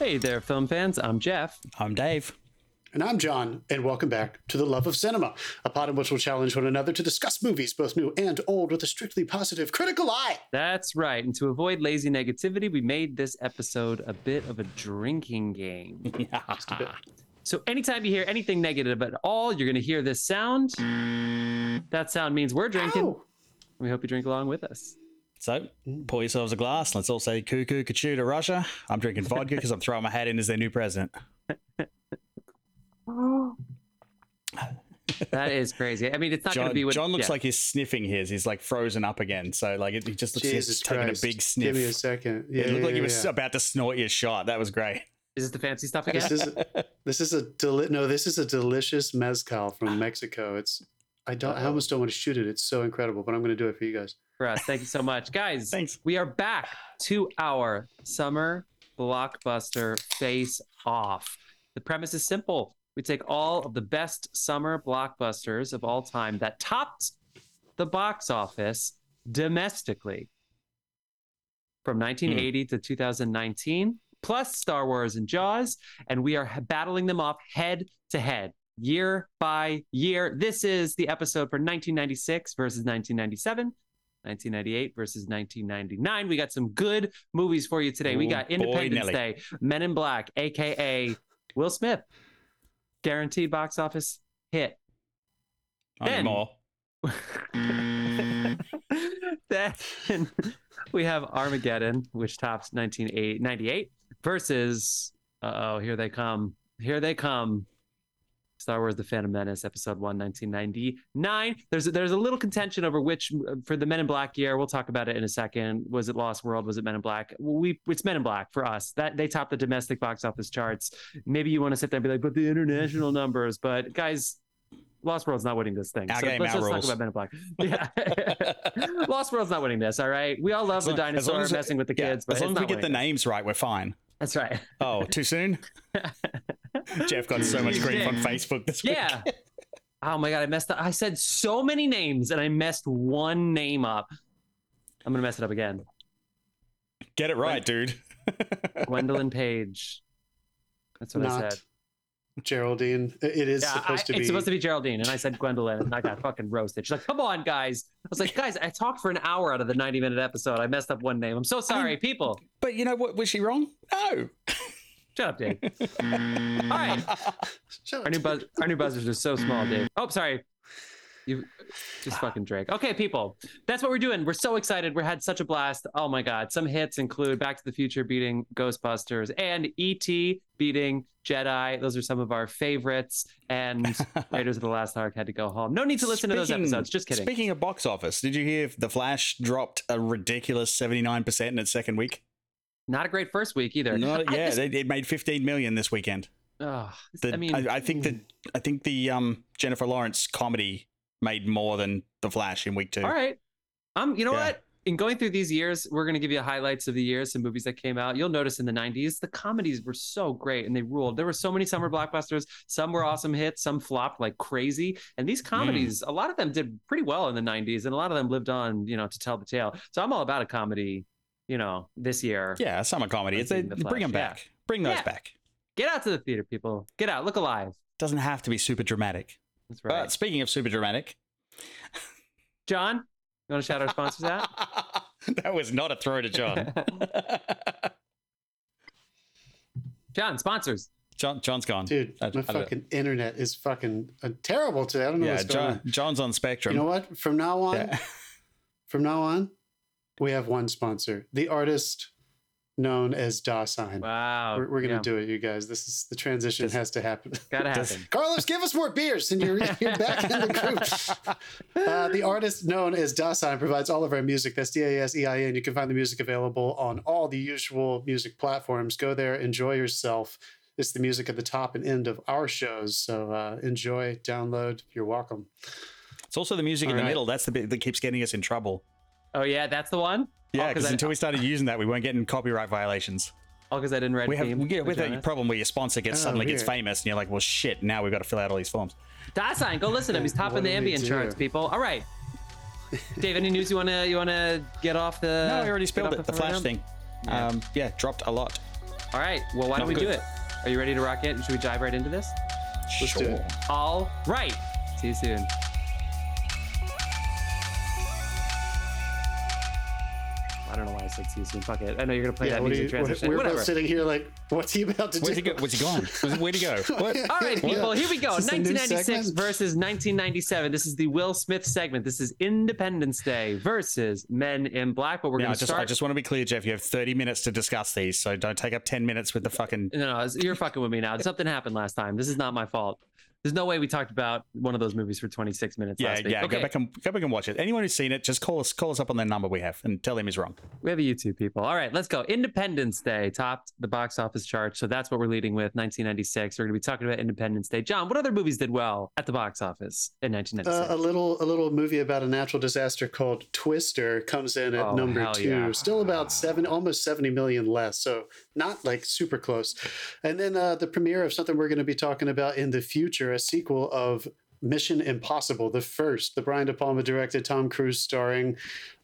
Hey there, film fans. I'm Jeff. I'm Dave. And I'm John, and welcome back to The Love of Cinema, a pod in which we'll challenge one another to discuss movies, both new and old, with a strictly positive critical eye. That's right. And to avoid lazy negativity, we made this episode a bit of a drinking game. Just a bit. So anytime you hear anything negative at all, you're going to hear this sound. That sound means we're drinking. Ow. We hope you drink along with us. So, mm. pour yourselves a glass. Let's all say cuckoo, kachu to Russia. I'm drinking vodka because I'm throwing my hat in as their new president. That is crazy. I mean, it's not going to be what John looks yeah. like he's sniffing his. He's like frozen up again. So, like, it, he just looks like he's Jesus taking a big sniff. Give me a second. Yeah, it looked yeah, like he was yeah. about to snort your shot. That was great. Is this the fancy stuff again? This is this is a deli- no. This is a delicious mezcal from ah. Mexico. It's I don't. I almost don't want to shoot it. It's so incredible, but I'm going to do it for you guys. For us. Thank you so much. Guys, Thanks. we are back to our summer blockbuster face off. The premise is simple. We take all of the best summer blockbusters of all time that topped the box office domestically from hmm. 1980 to 2019, plus Star Wars and Jaws, and we are battling them off head to head, year by year. This is the episode for 1996 versus 1997. 1998 versus 1999. We got some good movies for you today. we got Independence Nelly. Day, Men in Black, aka Will Smith, guaranteed box office hit. Need Then- then we have Armageddon, which tops 1998 versus, uh oh, here they come. Here they come. Star Wars: The Phantom Menace, Episode One, 1999. There's a, there's a little contention over which uh, for the Men in Black year. We'll talk about it in a second. Was it Lost World? Was it Men in Black? We it's Men in Black for us. That they top the domestic box office charts. Maybe you want to sit there and be like, but the international numbers. But guys, Lost World's not winning this thing. So let's just rules. talk about Men in Black. Yeah, Lost World's not winning this. All right, we all love As the long- as dinosaur as we- messing with the Yeah, kids, but as long as we get the winning names right, we're fine. That's right. Oh, too soon? Jeff got so much grief on Facebook this week. Yeah. Oh my god, I messed up. I said so many names and I messed one name up. I'm gonna mess it up again. Get it right, dude. Gwendolyn Page. That's what I said. Geraldine. It it is Yeah, supposed I- to be. it's supposed to be Geraldine, and I said Gwendolyn, and I got fucking roasted. She's like, "Come on, guys." I was like, "Guys, I talked for an hour out of the 90 minute episode. I messed up one name. I'm so sorry, people." But you know what? Was she wrong? No. Shut up, Dave. All right, Shut our up. new buzz, our new buzzers are so small, Dave. Oh, sorry. You just ah. fucking Drake. Okay, people, that's what we're doing. We're so excited. We had such a blast. Oh my god, some hits include Back to the Future beating Ghostbusters and E.T. beating Jedi. Those are some of our favorites. And Raiders of the Last Ark had to go home. No need to listen to those episodes. Just kidding. Speaking of box office, did you hear The Flash dropped a ridiculous 79% in its second week? Not a great first week either. Not, I yeah, just- it, it made 15 million this weekend. Ugh, The, I mean, I, I think that I think the um, Jennifer Lawrence comedy made more than The Flash in week two. All right. Um, you know Yeah. what? In going through these years, we're going to give you highlights of the years, some movies that came out. You'll notice in the 90s, the comedies were so great and they ruled. There were so many summer blockbusters. Some were awesome hits, some flopped like crazy. And these comedies, a lot of them did pretty well in the 90s, and a lot of them lived on, you know, to tell the tale. So I'm all about a comedy, you know, this year. Yeah, summer comedy. It's, a, The bring them Flash, yeah. back. Bring those Yeah. back. Get out to the theater, people. Get out. Look alive. Doesn't have to be super dramatic. That's right. But speaking of super dramatic, John, you want to shout our sponsors out? that was not a throw to John. John, sponsors. John John's gone. Dude, I- my I don't- fucking internet is fucking uh, terrible today. I don't know yeah, what's going John, on. John's on Spectrum. You know what? From now on, Yeah. from now on, we have one sponsor. The artist known as Dasein. Wow. We're, we're gonna Yeah. do it, you guys. This is the transition Just- has to happen. Gotta happen. Carlos, give us more beers, and you're, you're back in the group. Uh, the artist known as Dasein provides all of our music. That's D A S E I N. You can find the music available on all the usual music platforms. Go there, enjoy yourself. It's the music at the top and end of our shows. So uh, enjoy, download. You're welcome. It's also the music in All the right. middle. That's the bit that keeps getting us in trouble. Oh yeah, that's the one. Yeah, Oh, 'cause because I- until we started using that, we weren't getting copyright violations. Oh, because I didn't write We have theme. we get with Jonas. that problem where your sponsor gets Oh, suddenly gets famous, and you're like, well, shit. Now we've got to fill out all these forms. Dasein, go listen to him. He's top What in the do ambient charts, people. All right. Dave, any news you wanna you wanna get off the? no, we already spilled it. The front Flash end? thing. Yeah. Um, yeah, dropped a lot. All right. Well, why don't Not we do it? Are you ready to rock it? Should we dive right into this? Let's do it. All right. See you soon. Don't know why I said see you soon. Fuck it. I know you're gonna play Yeah, that what are music you, transition. we're Whatever. both sitting here like, what's he about to Where's do? he, go, where's he going? Where's- Where'd he go? What? All right, Yeah. people, here we go. Is this a new 1996 versus 1997. This is the Will Smith segment. This is Independence Day versus Men in Black. But we're Now, going to just, start. I just want to be clear, Jeff. You have 30 minutes to discuss these, so don't take up 10 minutes with the fucking. No, no, you're fucking with me now. Something happened last time. This is not my fault. There's no way we talked about one of those movies for 26 minutes Yeah, last week. yeah. okay. Go back and go back and watch it. Anyone who's seen it, just call us call us up on the number we have and tell him he's wrong. We have a YouTube people. All right, let's go. Independence Day topped the box office chart. So that's what we're leading with 1996. We're going to be talking about Independence Day. John, what other movies did well at the box office in 1996? Uh, a little a little movie about a natural disaster called Twister comes in at Oh, number two. yeah. Still about seven, almost seventy million less. So not like super close. And then uh, the premiere of something we're going to be talking about in the future, a sequel of Mission Impossible, the first, the Brian De Palma directed, Tom Cruise starring,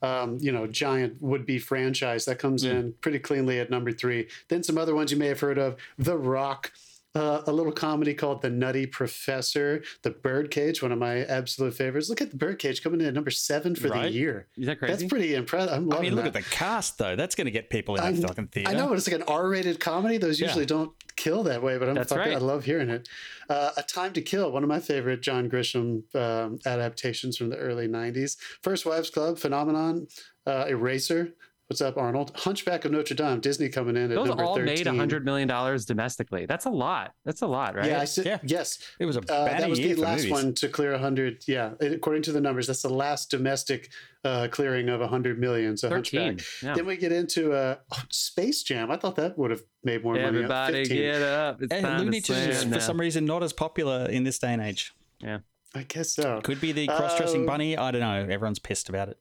um, you know, giant would be franchise that comes Hmm. in pretty cleanly at number three. Then some other ones you may have heard of, The Rock. Uh, a little comedy called The Nutty Professor, The Birdcage, one of my absolute favorites. Look at The Birdcage coming in at number seven for the year. is that crazy? That's pretty impressive. I'm I mean, look that. at the cast though. That's going to get people in I'm- the fucking theater. I know, but it's like an R-rated comedy. Those Yeah. usually don't kill that way, but I'm That's fucking, right. I love hearing it. Uh, a Time to Kill, one of my favorite John Grisham um, adaptations from the early '90s. First Wives Club, Phenomenon, uh, Eraser. What's up, Arnold? Hunchback of Notre Dame, Disney coming in at Those number all 13. made $100 million domestically. That's a lot. That's a lot, right? Yeah, I said, Yeah. yes. It was a Uh, bad that was year the last movies. one to clear 100. Yeah, according to the numbers, that's the last domestic uh, clearing of 100 million. So 13. Hunchback. Yeah. Then we get into uh, oh, Space Jam. I thought that would have made more money. Everybody 15. get up. It's And Looney Tunes is for some reason not as popular in this day and age. Yeah, I guess so. Could be the cross-dressing Uh, bunny. I don't know. Everyone's pissed about it.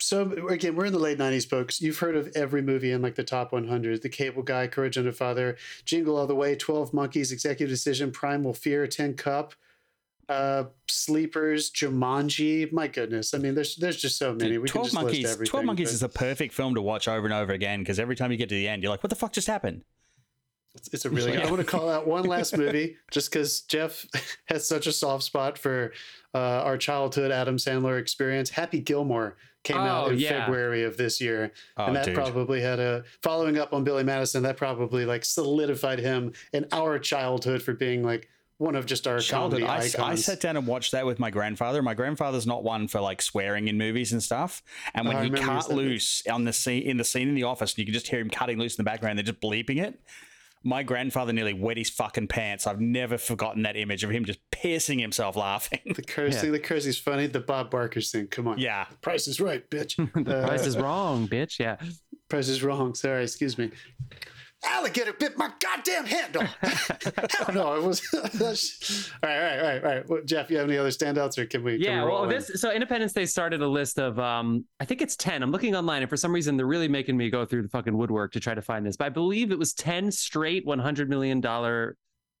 So again, we're in the late '90s, folks. You've heard of every movie in like the top 100: The Cable Guy, Courage Under Fire, Jingle All the Way, Twelve Monkeys, Executive Decision, Primal Fear, Tin Cup, uh, Sleepers, Jumanji. My goodness, I mean, there's there's just so many. We Twelve just Monkeys. Twelve Monkeys but is a perfect film to watch over and over again because every time you get to the end, you're like, "What the fuck just happened?" It's, it's a really. Yeah. I want to call out one last movie just because Jeff has such a soft spot for uh, our childhood Adam Sandler experience. Happy Gilmore came out Oh, in yeah. February of this year, Oh, and that dude. probably had a following up on Billy Madison. That probably like solidified him in our childhood for being like one of just our childhood. comedy I, icons. I sat down and watched that with my grandfather. My grandfather's not one for like swearing in movies and stuff. And when Oh, he cut loose on the scene in the scene in the office, and you can just hear him cutting loose in the background, they're just bleeping it. My grandfather nearly wet his fucking pants. I've never forgotten that image of him just piercing himself laughing. the cursing, the cursing's funny. The Bob Barker thing. Come on, yeah. Price is right, bitch. The Uh, price is wrong, bitch. Yeah. Price is wrong. Sorry, excuse me. Alligator bit my goddamn handle. Hell no, it was. all right, all right, all right, all right. Well, Jeff, you have any other standouts, or can we? can Yeah, we roll well, in? this so Independence Day started a list of um I think it's 10. I'm looking online and for some reason they're really making me go through the fucking woodwork to try to find this. But I believe it was 10 straight 100 million dollar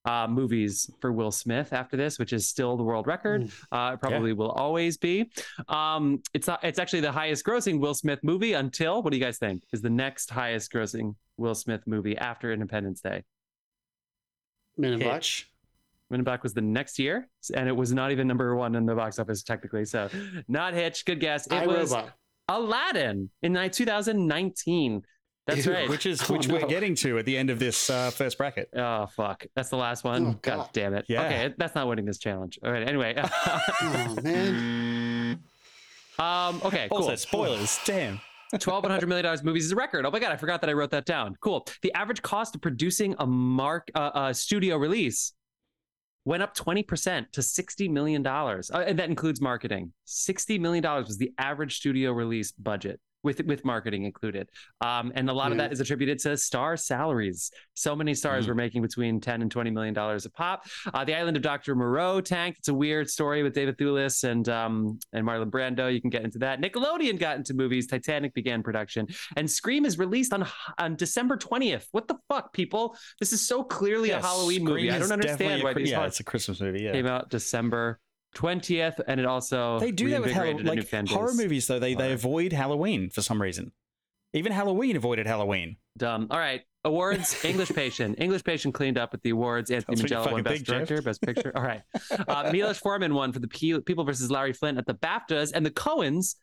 uh, movies for Will Smith after this, which is still the world record. Uh, it probably will always be. Um, it's it's actually the highest grossing Will Smith movie until what do you guys think is the next highest grossing Will Smith movie after Independence Day? Men in Black. Men in Black was the next year, and it was not even number one in the box office technically. So, not Hitch. Good guess. It I was Robot. Aladdin in 2019. That's right. Which is Oh, which no. we're getting to at the end of this uh, first bracket. Oh fuck! That's the last one. Oh, God. God. damn it. Yeah. Okay, that's not winning this challenge. All right. Anyway. Oh man. um. Okay. Cool. Also, spoilers. Damn. Twelve one hundred million dollars movies is a record. Oh my god! I forgot that I wrote that down. Cool. The average cost of producing a mark uh, uh, studio release went up twenty percent to sixty million dollars, uh, and that includes marketing. Sixty million dollars was the average studio release budget. With, with marketing included, um, and a lot of that is attributed to star salaries. So many stars Mm. were making between ten and twenty million dollars a pop. Uh, the Island of Dr. Moreau tanked. It's a weird story with David Thewlis and um, and Marlon Brando. You can get into that. Nickelodeon got into movies. Titanic began production, and Scream is released on on December twentieth. What the fuck, people? This is so clearly a Halloween movie. I don't understand why these yeah, it's a Christmas movie. Yeah. came out December twentieth, and it also They do that with Hall- like horror base. movies though. They they avoid Halloween for some reason. Even Halloween avoided Halloween. Dumb. All right. Awards, English Patient. English Patient cleaned up at the awards. Anthony That's what Minghella won Best Jeff. Director, Best Picture. All right. Uh, Milos Forman won for the Pe- People versus Larry Flynt at the BAFTAs, and the Coens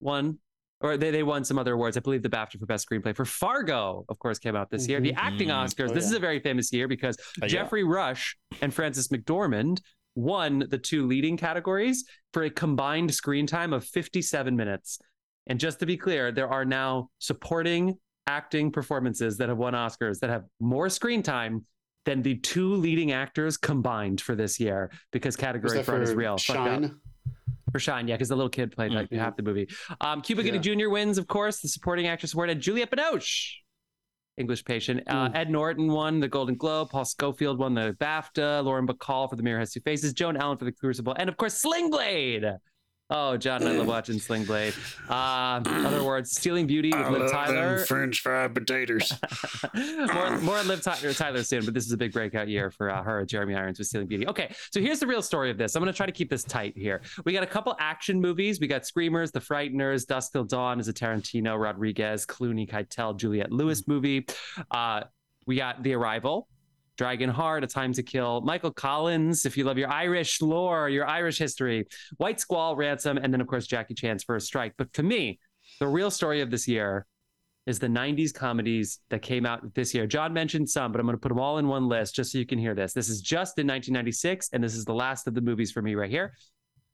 won, or they, they won some other awards. I believe the BAFTA for Best Screenplay for Fargo, of course, came out this year. The Mhm. acting Mm. Oscars. Oh, this is a very famous year because Oh, yeah. Geoffrey Rush and Frances McDormand won the two leading categories for a combined screen time of 57 minutes. And just to be clear, there are now supporting acting performances that have won Oscars that have more screen time than the two leading actors combined for this year because category fraud is real. Shine? For Shine, yeah, because the little kid played like Mhm. half the movie. Um, Cuba Gooding Jr. wins, of course, the supporting actress award, and Juliette Binoche, English Patient. Uh, Mm. Ed Norton won the Golden Globe. Paul Scofield won the BAFTA. Lauren Bacall for The Mirror Has Two Faces. Joan Allen for The Crucible, and of course, Sling Blade. Oh, John and I love watching Sling Blade. Uh, other words, Stealing Beauty with Liv Tyler. French fried potatoes. more, more Liv Tyler, Tyler soon, but this is a big breakout year for uh, her, Jeremy Irons with Stealing Beauty. Okay, so here's the real story of this. I'm going to try to keep this tight here. We got a couple action movies. We got Screamers, The Frighteners, Dusk Till Dawn is a Tarantino, Rodriguez, Clooney, Keitel, Juliette Lewis movie. Uh, we got The Arrival. Dragon Heart, A Time to Kill, Michael Collins, if you love your Irish lore, your Irish history, White Squall, Ransom, and then, of course, Jackie Chan's First Strike. But to me, the real story of this year is the 90s comedies that came out this year. John mentioned some, but I'm going to put them all in one list just so you can hear this. This is just in 1996, and this is the last of the movies for me right here.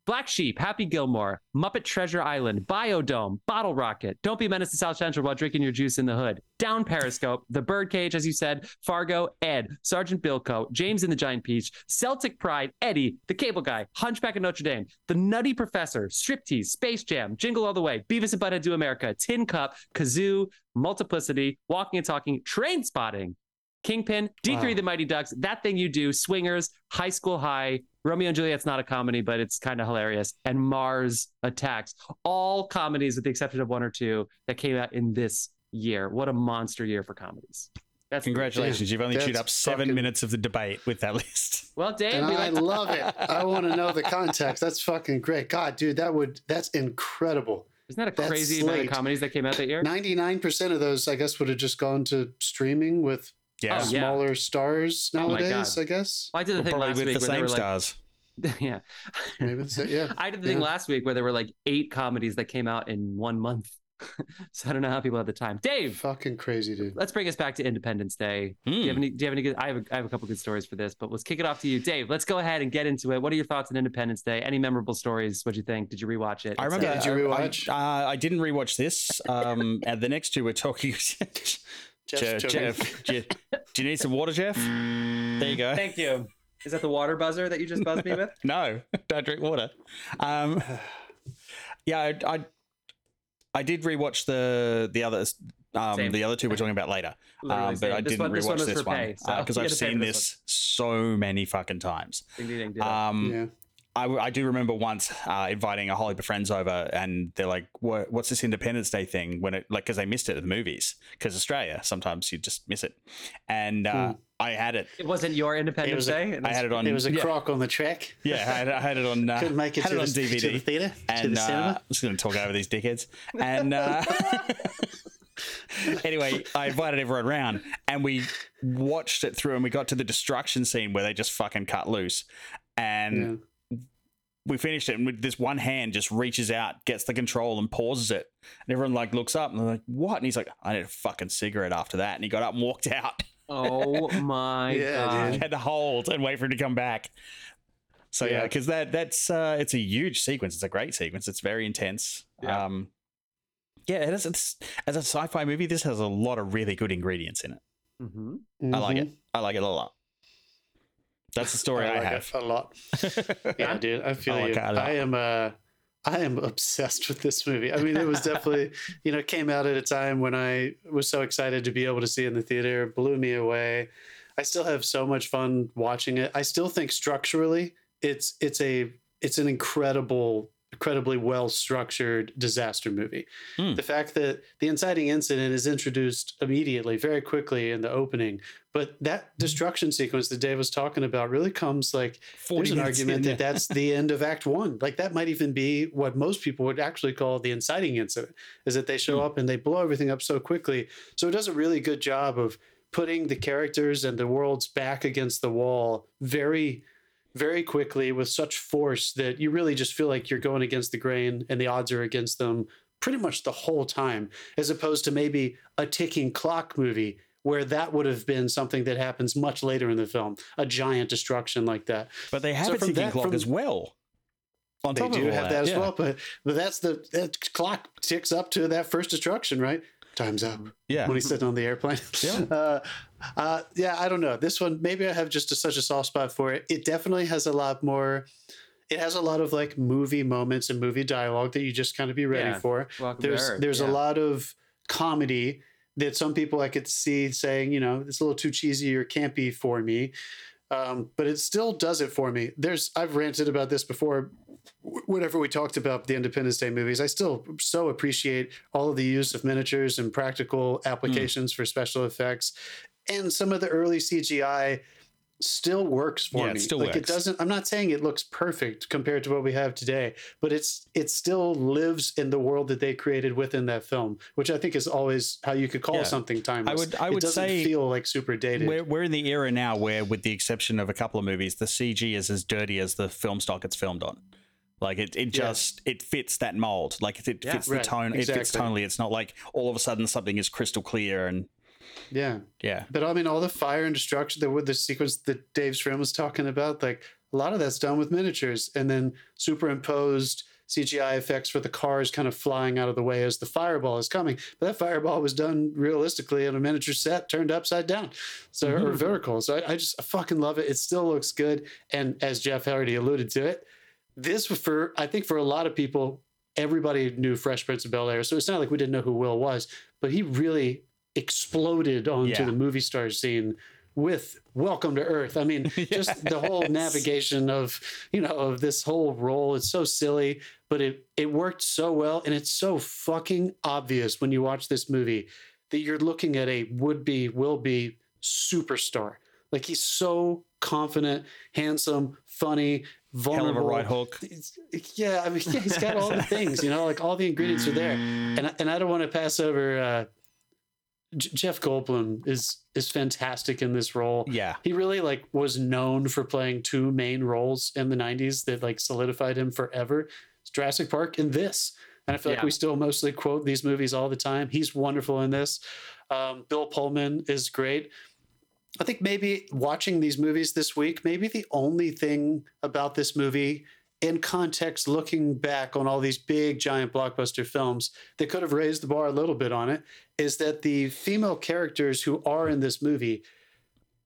Black Sheep, Happy Gilmore, Muppet Treasure Island, Biodome, Bottle Rocket, Don't Be a Menace to South Central while drinking your juice in the hood, Down Periscope, The Birdcage, as you said, Fargo, Ed, Sergeant Bilko, James and the Giant Peach, Celtic Pride, Eddie, The Cable Guy, Hunchback of Notre Dame, The Nutty Professor, Striptease, Space Jam, Jingle All the Way, Beavis and Butthead Do America, Tin Cup, Kazaam, Multiplicity, Walking and Talking, Trainspotting, Kingpin, D3 Wow. The Mighty Ducks, That Thing You Do, Swingers, High School High, Romeo and Juliet's not a comedy, but it's kind of hilarious, and Mars Attacks. All comedies with the exception of one or two that came out in this year. What a monster year for comedies. That's Congratulations, you've only chewed up seven fucking- minutes of the debate with that list. Well, Dave, And we I like love it. I want to know the context. That's fucking great. God, dude, that would that's incredible. isn't that a that crazy amount of comedies that came out that year? Ninety nine percent of those, I guess, would have just gone to streaming with Yeah, Oh, yeah. smaller stars Oh nowadays. God. I guess. I did the Well, thing probably last with week the same were like, stars. yeah. Maybe that's it. Yeah. I did the thing last week where there were like eight comedies that came out in one month. so I don't know how people had the time. Dave, Fucking crazy, dude. let's bring us back to Independence Day. Do you have Hmm. any? Do you have any good? I have. A, I have a couple good stories for this, but let's kick it off to you, Dave. Let's go ahead and get into it. What are your thoughts on Independence Day? Any memorable stories? What'd you think? Did you rewatch it? I remember. Did you I- rewatch? I, uh, I didn't rewatch this. Um, and the next two we're talking. Jeff's Jeff, joking. Jeff, do, you, need some water, Jeff? There you go. Thank you. Is that the water buzzer that you just buzzed me with? No, don't drink water. Um, yeah, I, I, I did rewatch the the others. Um, the other two we're talking about later, um, but. I This didn't one- this rewatch this one pay, so because I've had to pay seen this this so many fucking times. Ding, ding, ding, ding. Um, yeah. I, I do remember once uh, inviting a whole heap of friends over, and they're like, what, "What's this Independence Day thing?" When it like because they missed it at the movies because Australia sometimes you just miss it, and uh, Hmm. I had it. it wasn't your Independence was a- Day. and I had it on. It was a yeah, crock on the track. Yeah, I had, I had it on. Uh, Couldn't make it had to it on the, DVD. to the theater, to and the uh, cinema. I'm just going to talk over these dickheads. And uh, anyway, I invited everyone around, and we watched it through, and we got to the destruction scene where they just fucking cut loose, and Yeah. We finished it, and with this one hand just reaches out, gets the control, and pauses it, and everyone like looks up, and they're like, "What?" And he's like, "I need a fucking cigarette after that," and he got up and walked out. Oh my Yeah, god. dude. had to hold and wait for him to come back. So yeah, Yeah. because that that's uh, it's a huge sequence. It's a great sequence. It's very intense. Yeah. Um, yeah, it is. It's, as a sci-fi movie, this has a lot of really good ingredients in it. Mm-hmm. I like it. I like it a lot. That's the story I, like have. a lot. Yeah, dude, I feel I like you. it a lot. I am uh I am obsessed with this movie. I mean, it was definitely, you know, it came out at a time when I was so excited to be able to see it in the theater, blew me away. I still have so much fun watching it. I still think structurally it's it's a it's an incredible incredibly well structured disaster movie. Hmm. The fact that the inciting incident is introduced immediately, very quickly in the opening, but that destruction sequence that Dave was talking about really comes like there's an argument that that's the end of Act One. Like that might even be what most people would actually call the inciting incident, is that they show Hmm. up and they blow everything up so quickly. So it does a really good job of putting the characters and the worlds back against the wall very very quickly with such force that you really just feel like you're going against the grain and the odds are against them pretty much the whole time, as opposed to maybe a ticking clock movie where that would have been something that happens much later in the film, a giant destruction like that. But they have So a ticking that- clock from- as well. On They do have that, as yeah. well, but but that's the that clock ticks up to that first destruction, right? Time's up Yeah. when he's sitting on the airplane. Yeah. Uh, uh, yeah, I don't know. This one, maybe I have just a, such a soft spot for it. It definitely has a lot more. It has a lot of like movie moments and movie dialogue that you just kind of be ready Yeah. for. Welcome There's Earth, there's yeah. a lot of comedy that some people I could see saying, you know, it's a little too cheesy or campy for me. Um, but it still does it for me. There's I've ranted about this before. wh- Whenever we talked about the Independence Day movies, I still so appreciate all of the use of miniatures and practical applications for special effects, and some of the early CGI still works for Yeah, it me. still like it doesn't. I'm not saying it looks perfect compared to what we have today, but it's it still lives in the world that they created within that film, which I think is always how you could call Yeah. something timeless. I would- I it would doesn't say feel like super dated. We're, we're in the era now where, with the exception of a couple of movies, the CG is as dirty as the film stock it's filmed on. Like it, it Yeah. just it fits that mold. Like it, it Yeah. fits the Right, tone. It fits tonally. It's not like all of a sudden something is crystal clear and yeah. yeah, But I mean, all the fire and destruction, the with the sequence that Dave Schramm was talking about, like a lot of that's done with miniatures and then superimposed CGI effects for the cars kind of flying out of the way as the fireball is coming. But that fireball was done realistically on a miniature set, turned upside down, so or Mhm. vertical. So I, I just I fucking love it. It still looks good, and as Jeff already alluded to it, this was for I think for a lot of people, everybody knew Fresh Prince of Bel Air, so it's not like we didn't know who Will was, but he really exploded onto Yeah. the movie star scene with Welcome to Earth. I mean, just the whole navigation of you know of this whole role. It's so silly, but it it worked so well, and it's so fucking obvious when you watch this movie that you're looking at a would be will be superstar. Like he's so confident, handsome, funny, hell vulnerable. of a right hook. It's- yeah, I mean, yeah, he's got all the things, you know, like all the ingredients are there. And I- and I don't want to pass over. Uh, J- Jeff Goldblum is is fantastic in this role. Yeah, He really like was known for playing two main roles in the '90s that like solidified him forever: It's Jurassic Park and this. And I feel like we still mostly quote these movies all the time. He's wonderful in this. Um, Bill Pullman is great. I think maybe watching these movies this week, maybe the only thing about this movie in context, looking back on all these big, giant blockbuster films that could have raised the bar a little bit on it, is that the female characters who are in this movie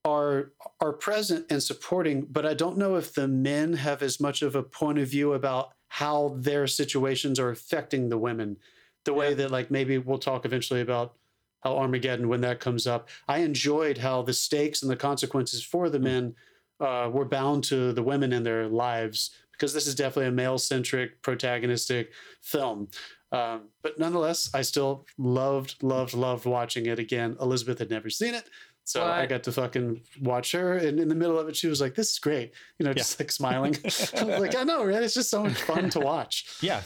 are are present and supporting, but I don't know if the men have as much of a point of view about how their situations are affecting the women. The way Yeah. that like maybe we'll talk eventually about how Armageddon when that comes up. I enjoyed how the stakes and the consequences for the men uh, were bound to the women in their lives because this is definitely a male centric protagonistic film. Um, but nonetheless, I still loved, loved, loved watching it again. Elizabeth had never seen it. So I got to fucking watch her, and in the middle of it, she was like, "This is great," you know, just like smiling. I was like, "I know, right? It's just so much fun to watch." yeah.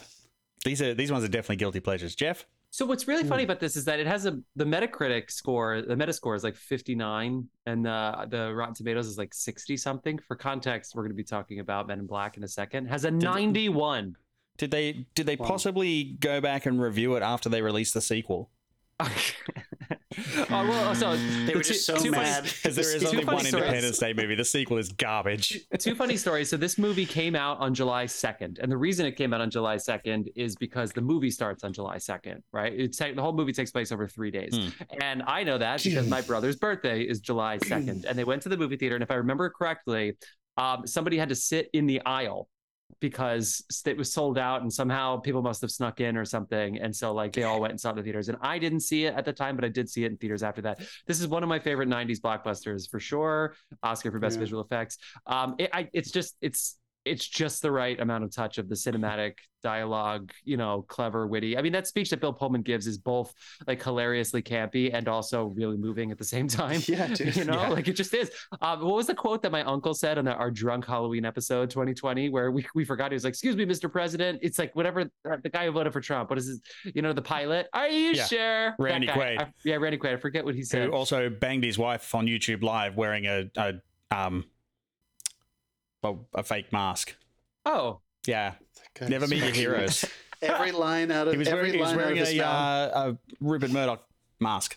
These are these ones are definitely guilty pleasures. Jeff, So what's really funny about this is that it has a the Metacritic score, the Metascore is like 59, and the the Rotten Tomatoes is like 60 something. For context, we're going to be talking about Men in Black in a second. Has a 91. Did they did they Wow. possibly go back and review it after they released the sequel? oh well, so They were just so two mad Because there is only one. Independence Day movie. The sequel is garbage. two funny stories. So this movie came out on July 2nd, and the reason it came out on July 2nd is because the movie starts on July 2nd, right? It's the whole movie takes place over three days, Hmm. and I know that because my brother's birthday is July 2nd, and they went to the movie theater, and if I remember correctly, um, somebody had to sit in the aisle because it was sold out and somehow people must have snuck in or something. And so like they all went and saw it in the theaters. And i didn't see it at the time but i did see it in theaters after that. This is one of my favorite 90s blockbusters for sure. Oscar for best Yeah. visual effects. Um it, I, it's just it's it's just the right amount of touch of the cinematic dialogue, you know, clever, witty. I mean, that speech that Bill Pullman gives is both like hilariously campy and also really moving at the same time. Yeah, dude. You know, Yeah. like it just is. Um, what was the quote that my uncle said on the, our drunk Halloween episode 2020 where we, we forgot he was like, excuse me, Mr. President. It's like whatever uh, the guy who voted for Trump. What is his, you know, the pilot? Are you Yeah. sure? Randy. Quaid. I- yeah, Randy Quaid. I forget what he said. Who also banged his wife on YouTube Live wearing a, a um, well, a fake mask. Oh, Yeah, Okay. never meet your heroes. Every line out of He was every wearing, he was line out of his a, mouth. uh, a Rupert Murdoch mask.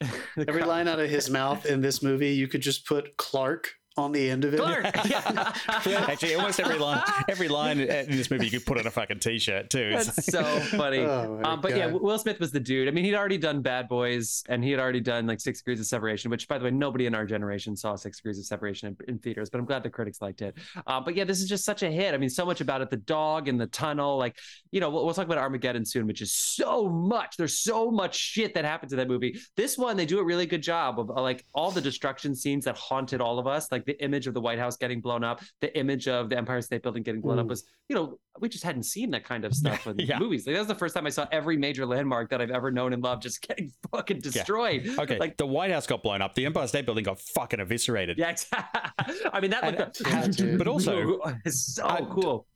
Every line out of his mouth in this movie, you could just put Clark on the end of it. Clark. Yeah. Actually, almost every line, every line in this movie you could put on a fucking t-shirt too. It's That's so funny. Oh, um, but yeah, Will Smith was the dude. I mean, he'd already done Bad Boys and he had already done like Six Degrees of Separation, which, by the way, nobody in our generation saw Six Degrees of Separation in, in theaters, but I'm glad the critics liked it. Uh, but yeah, this is just such a hit. I mean, so much about it the dog and the tunnel. Like, you know, we'll, we'll talk about Armageddon soon, which is so much. There's so much shit that happened to that movie. This one, they do a really good job of uh, like all the destruction scenes that haunted all of us, like the image of the White House getting blown up, the image of the Empire State Building getting blown up Mm. was, you know, we just hadn't seen that kind of stuff in Yeah. movies. Like that was the first time I saw every major landmark that I've ever known and loved just getting fucking destroyed. okay. Like the White House got blown up. The Empire State Building got fucking eviscerated. yeah, exactly. I mean that And- looked Yeah, dude. But also, it's so cool.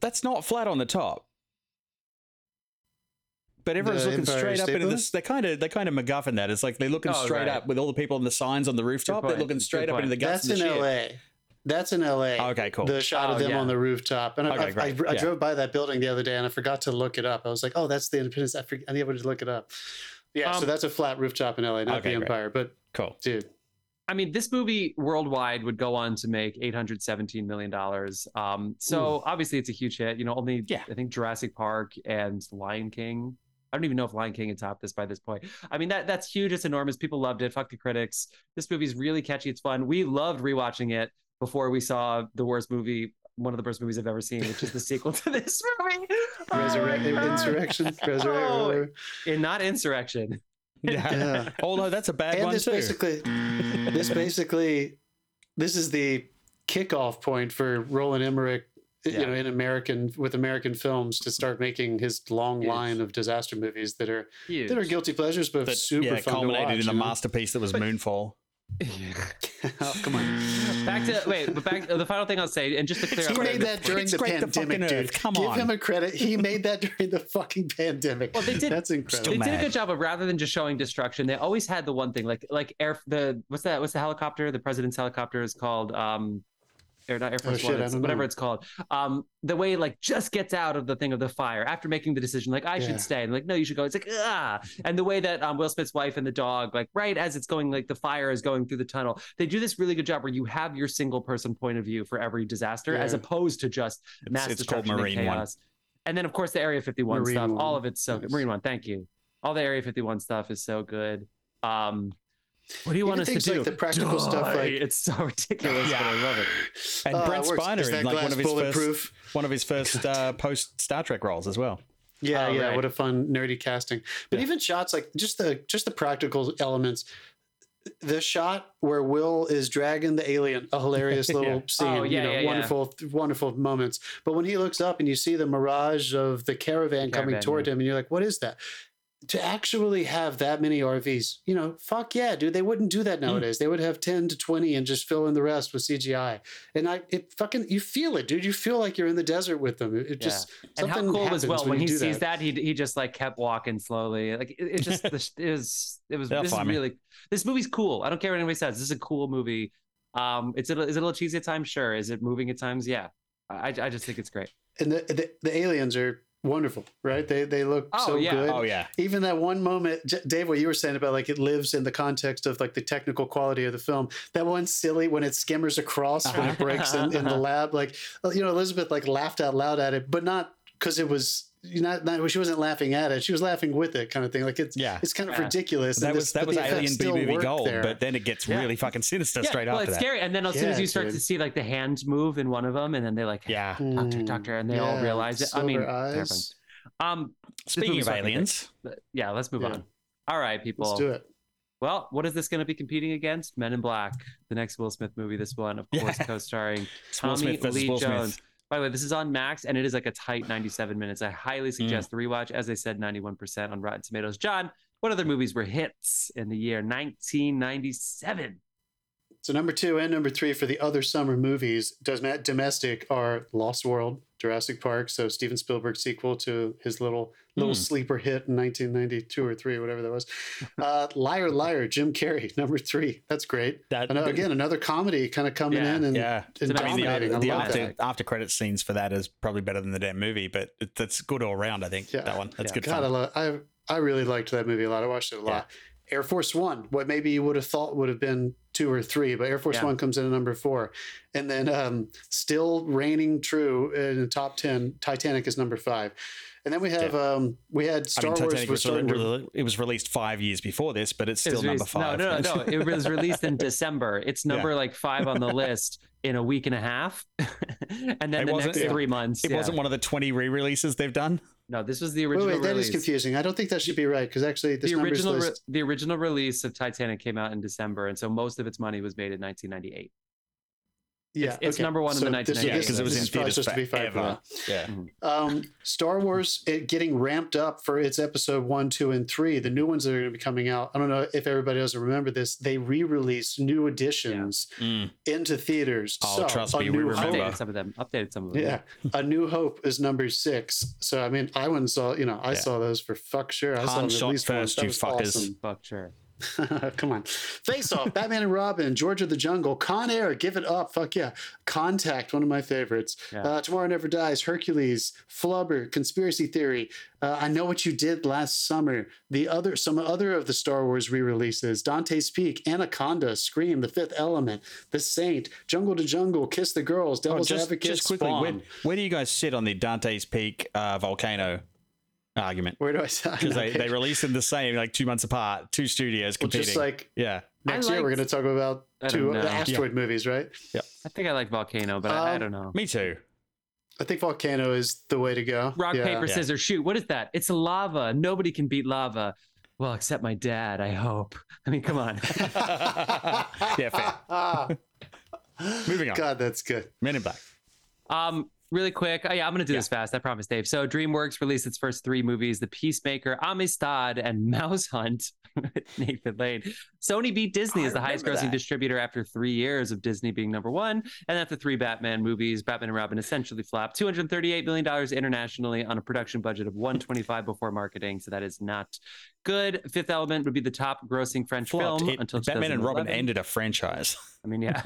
that's not flat on the top. But everyone's The looking Empire straight up State into Building? this. They kind of they kind of MacGuffin that. It's like they're looking Oh, straight right. up with all the people on the signs on the rooftop. They're point. looking Good straight up into the guts That's of in the ship. L.A. That's in L.A. Okay, cool. The shot of Oh, them yeah. on the rooftop, and I, Okay, I, I, great. I Yeah. drove by that building the other day, and I forgot to look it up. I was like, "Oh, that's the Independence." I forget. I need to look it up. Yeah, so Um, that's a flat rooftop in L.A., not Okay, the great. Empire. But Cool. dude, I mean, this movie worldwide would go on to make eight hundred seventeen million dollars. Um, so obviously it's a huge hit. You know, only Yeah. I think Jurassic Park and Lion King. I don't even know if Lion King had topped this by this point. I mean, that that's huge. It's enormous. People loved it. Fuck the critics. This movie's really catchy. It's fun. We loved rewatching it before we saw the worst movie, one of the worst movies I've ever seen, which is the sequel to this movie. Oh resurrect, my God. insurrection, resurrect. Oh, and not insurrection. Yeah. Yeah. Although that's a bad and one this too. basically, this basically, this is the kickoff point for Roland Emmerich. Yeah. You know, in American with American films to start making his long Huge. line of disaster movies that are Huge. that are guilty pleasures, but that super yeah, fun to culminated watch. in the you know? masterpiece that was But- Moonfall. oh, come on. back to wait, but back the final thing I'll say, and just to clear It's up, He made that during the great the pandemic, dude. Earth. Come Give on. him a credit. He made that during the fucking pandemic. Well, they did- That's incredible. Still they did a good job of rather than just showing destruction, they always had the one thing like like air the what's that what's the helicopter the president's helicopter is called um or not Air Force shit, One, it's whatever know. it's called. Um, the way it, like just gets out of the thing of the fire after making the decision, like I Yeah. should stay, and like no, you should go. It's like ah, and the way that um, Will Smith's wife and the dog, like right as it's going, like the fire is going through the tunnel. They do this really good job where you have your single person point of view for every disaster, as opposed to just mass It's, it's called destruction and Marine One. chaos. And then of course the Area 51 Marine stuff, all of it's so good. Yes. Marine One, thank you. All the Area 51 stuff is so good. Um, what do you want Even us to things do? like the practical stuff, Die. like- it's so ridiculous, but I love it. And Oh, Brent it. Spiner Is in like one of his first one of his first uh, post Star Trek roles as well. Yeah, Oh, yeah. right. What a fun nerdy casting. But Yeah. even shots like just the just the practical elements. The shot where Will is dragging the alien, a hilarious little Yeah. scene. Oh, yeah, you know, yeah, yeah. wonderful, wonderful moments. But when he looks up and you see the mirage of the caravan, coming toward yeah. him, and you're like, "What is that?" To actually have that many RVs, you know, fuck yeah, dude. They wouldn't do that nowadays. They would have ten to twenty and just fill in the rest with CGI. And I, it fucking, you feel it, dude. You feel like you're in the desert with them. It, it just And how something cool happens as well when, you he sees that. he he just like kept walking slowly. Like it, it just the sh- it was it was They'll this is find me. really this movie's cool. I don't care what anybody says. This is a cool movie. Um, it's a, is it a little cheesy at times? Sure. Is it moving at times? Yeah. I I just think it's great. and the, the the aliens are wonderful, right? They they look Oh, so yeah. good. Oh yeah, Even that one moment, J- Dave, what you were saying about like it lives in the context of like the technical quality of the film. That one silly when it skimmers across when it breaks in, in the lab, like uh, you know Elizabeth like laughed out loud at it, but not because it was not, not she wasn't laughing at it, she was laughing with it, kind of thing. Like it's yeah. it's kind of Yeah. ridiculous. That and was this- that was Alien B movie gold, there. but then it gets Yeah. really fucking sinister straight well, after it's that. scary. And then as soon as you start dude. to see like the hands move in one of them, and then they're like Yeah. doctor, doctor, and they all realize it. I mean, silver eyes. Um, Speaking of aliens, but- yeah, let's move Yeah. on. All right, people. Let's do it. Well, what is this going to be competing against? Men in Black, the next Will Smith movie. This one, of course, Yeah. co-starring It's Will Tommy Smith Lee Will Smith. Jones. By the way, this is on Max, and it is like a tight 97 minutes. I Mm. highly suggest the rewatch. As I said, 91% on Rotten Tomatoes. John, what other movies were hits in the year 1997? So number two and number three for the other summer movies, does domestic are Lost World, Jurassic Park, so Steven Spielberg's sequel to his little little Hmm. sleeper hit in 1992 or three or whatever that was. Uh, Liar Liar, Jim Carrey, number three. That's great. That, again, another comedy kind of coming Yeah. in and, yeah. and I mean, the, dominating. I the love after, after credit scenes for that is probably better than the damn movie, but it, that's good all around. I think Yeah. that one. That's Yeah. good God, I, fun. love, I I really liked that movie a lot. I watched it a lot. Air Force One, what maybe you would have thought would have been two or three, but Air Force Yeah. One comes in at number four, and then um, still reigning true in the top ten. Titanic is number five, and then we have um, we had I Star mean, Wars Titanic was was, starting to it was released five years before this, but it's It still number five. No, no, no, no. It was released in December. It's number like five on the list in a week and a half, and then It the next yeah. three months. It yeah. wasn't one of the 20 re-releases they've done. No, this was the original wait, that is release. confusing. I don't think that should be right because actually this the original re- the original release of Titanic came out in December, and so most of its money was made in 1998. Yeah, it's okay. number one in the this- 1998. Yeah, because it was this in theaters supposed to be five for forever. Yeah. Um, Star Wars it getting ramped up for its episode one, two, and three. The new ones that are going to be coming out. I don't know if everybody doesn't remember this. They re-released new editions Mm. into theaters. Oh, so, trust A me, we remember. Updated some of them. Updated some of them. Yeah, A New Hope is number six. So I mean, I went and saw. You know, I Yeah. saw those for fuck sure. I saw Han them at least first, That you was fuckers. awesome. Fuck sure. Come on. Face Off, Batman and Robin, George of the Jungle, Con Air, Give It Up, fuck yeah. Contact, one of my favorites. Yeah. Uh, Tomorrow Never Dies, Hercules, Flubber, Conspiracy Theory. Uh, I Know What You Did Last Summer. The other, some other of the Star Wars re-releases: Dante's Peak, Anaconda, Scream, The Fifth Element, The Saint, Jungle to Jungle, Kiss the Girls, Oh, Devil's just, Advocate, just quickly, where, where do you guys sit on the Dante's Peak uh, volcano argument? Where do I say? Because they, they released them the same, like two months apart, two studios Well, competing. just like yeah. next I year, we're going to talk about two don't know. asteroid movies, right? Yeah. I think I like Volcano, but I, I Um, don't know. Me too. I think Volcano is the way to go. Rock, Yeah. paper, Yeah. scissors, shoot. What is that? It's lava. Nobody can beat lava. Well, except my dad, I hope. I mean, come on. yeah, fair. Moving on. God, that's good. Men in Black. Um, really quick. Oh, yeah, I'm gonna do this fast. I promise, Dave. So DreamWorks released its first three movies: The Peacemaker, Amistad, and Mouse Hunt. with Nathan Lane. Sony beat Disney as the highest grossing that. distributor after three years of Disney being number one. And after three Batman movies, Batman and Robin essentially flopped. $238 million internationally on a production budget of 125 before marketing. So that is not good. Fifth Element would be the top grossing French Flopped. film It- until Batman and Robin ended a franchise. I mean, yeah.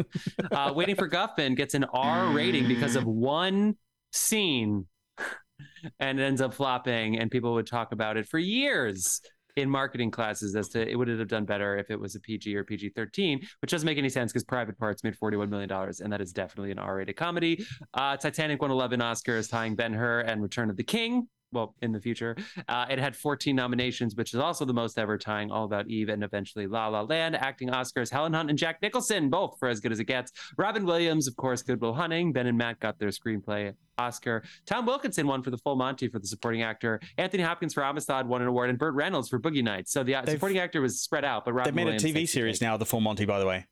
uh, Waiting for Guffman gets an R rating because of one scene and ends up flopping, and people would talk about it for years in marketing classes as to it would have done better if it was a PG or PG 13, which doesn't make any sense because Private Parts made $41 million, and that is definitely an R rated comedy. Uh, Titanic won 11 Oscars, tying Ben Hur and Return of the King. Well, in the future, uh, it had 14 nominations, which is also the most ever, tying All About Eve and eventually La La Land. Acting Oscars: Helen Hunt and Jack Nicholson, both for As Good as It Gets. Robin Williams, of course, Good Will Hunting. Ben and Matt got their screenplay Oscar. Tom Wilkinson won for The Full Monty for the supporting actor. Anthony Hopkins for Amistad won an award, and Burt Reynolds for Boogie Nights. So the uh, supporting actor was spread out, but Robin They've made Williams a TV series now, The Full Monty, by the way.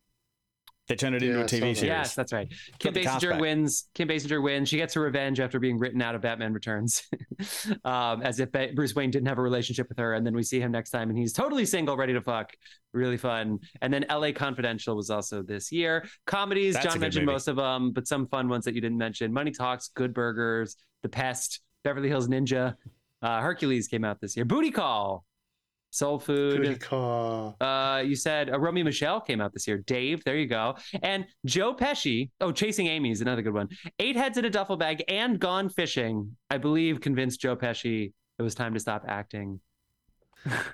They turned it into Yeah, a I saw TV that. series. Yes, that's right. Kim Got Basinger wins. Kim Basinger wins. She gets her revenge after being written out of Batman Returns, um, as if Ba- Bruce Wayne didn't have a relationship with her. And then we see him next time, and he's totally single, ready to fuck. Really fun. And then L.A. Confidential was also this year. Comedies. That's John mentioned movie. most of them, but some fun ones that you didn't mention: Money Talks, Good Burgers, The Pest, Beverly Hills Ninja, uh, Hercules came out this year. Booty Call, Soul Food. Booty call. Uh, you said uh, Romy and Michele came out this year. Dave, there you go. And Joe Pesci. Oh, Chasing Amy is another good one. Eight heads in a duffel bag and Gone Fishing. I believe convinced Joe Pesci it was time to stop acting.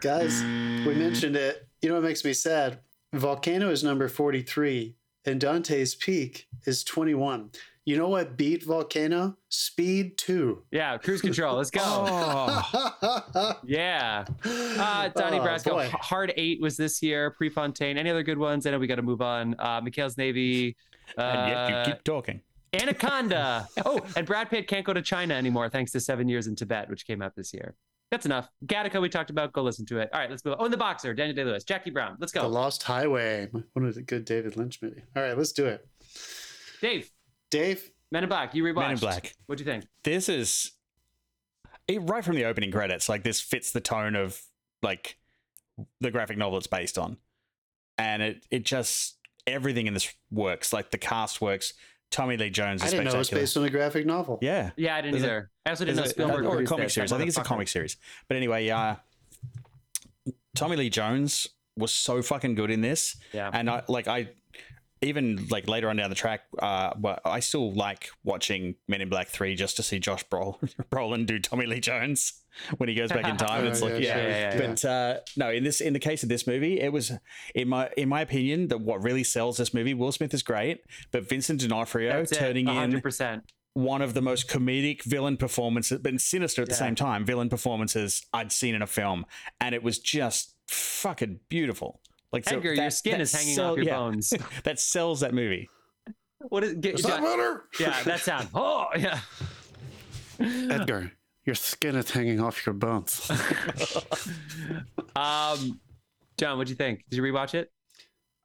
Guys, we mentioned it. You know what makes me sad? Volcano is number 43 and Dante's Peak is 21. You know what beat Volcano? Speed 2. Yeah, cruise control. Let's go. Oh, Yeah. Uh, Donnie Oh, Brasco. boy. Hard Eight was this year. Prefontaine. Any other good ones? I know we got to move on. Uh, McHale's Navy. Uh, and yet you keep talking. Anaconda. oh, and Brad Pitt can't go to China anymore thanks to Seven Years in Tibet, which came out this year. That's enough. Gattaca, we talked about. Go listen to it. All right, let's move. On. Oh, and the boxer, Daniel Day Lewis, Jackie Brown. Let's go. The. Lost Highway. One of the good David Lynch movie. All right, let's do it. Dave, Dave, Men in Black. You rewatched. Men in Black. What do you think? This is it, right from the opening credits. Like this fits the tone of like the graphic novel it's based on, and it it just everything in this works. Like the cast works. Tommy Lee Jones I is didn't know it was spectacular. based on a graphic novel. yeah, Yeah, I didn't There's a- either. I also didn't know Is it- Spielberg or a comic series. I think it's a comic series. But anyway, uh, Tommy Lee Jones was so fucking good in this, Yeah. and I like I even like later on down the track, uh, I still like watching Men in Black Three just to see Josh Brol- Brolin do Tommy Lee Jones when he goes back in time. Oh, it's like yeah, yeah, yeah, yeah, but uh, no, in this in the case of this movie, it was in my in my opinion that what really sells this movie. Will Smith is great, but Vincent D'Onofrio That's it, turning in 100%. one of the most comedic villain performances, but sinister at the same time, villain performances I'd seen in a film, and it was just fucking beautiful. Like so Edgar, your skin is hanging sell- off your yeah, bones. that sells that movie. What is get, Is that better? Yeah, that sound. Oh, yeah. Edgar, your skin is hanging off your bones. Um, John, what'd you think? Did you rewatch it?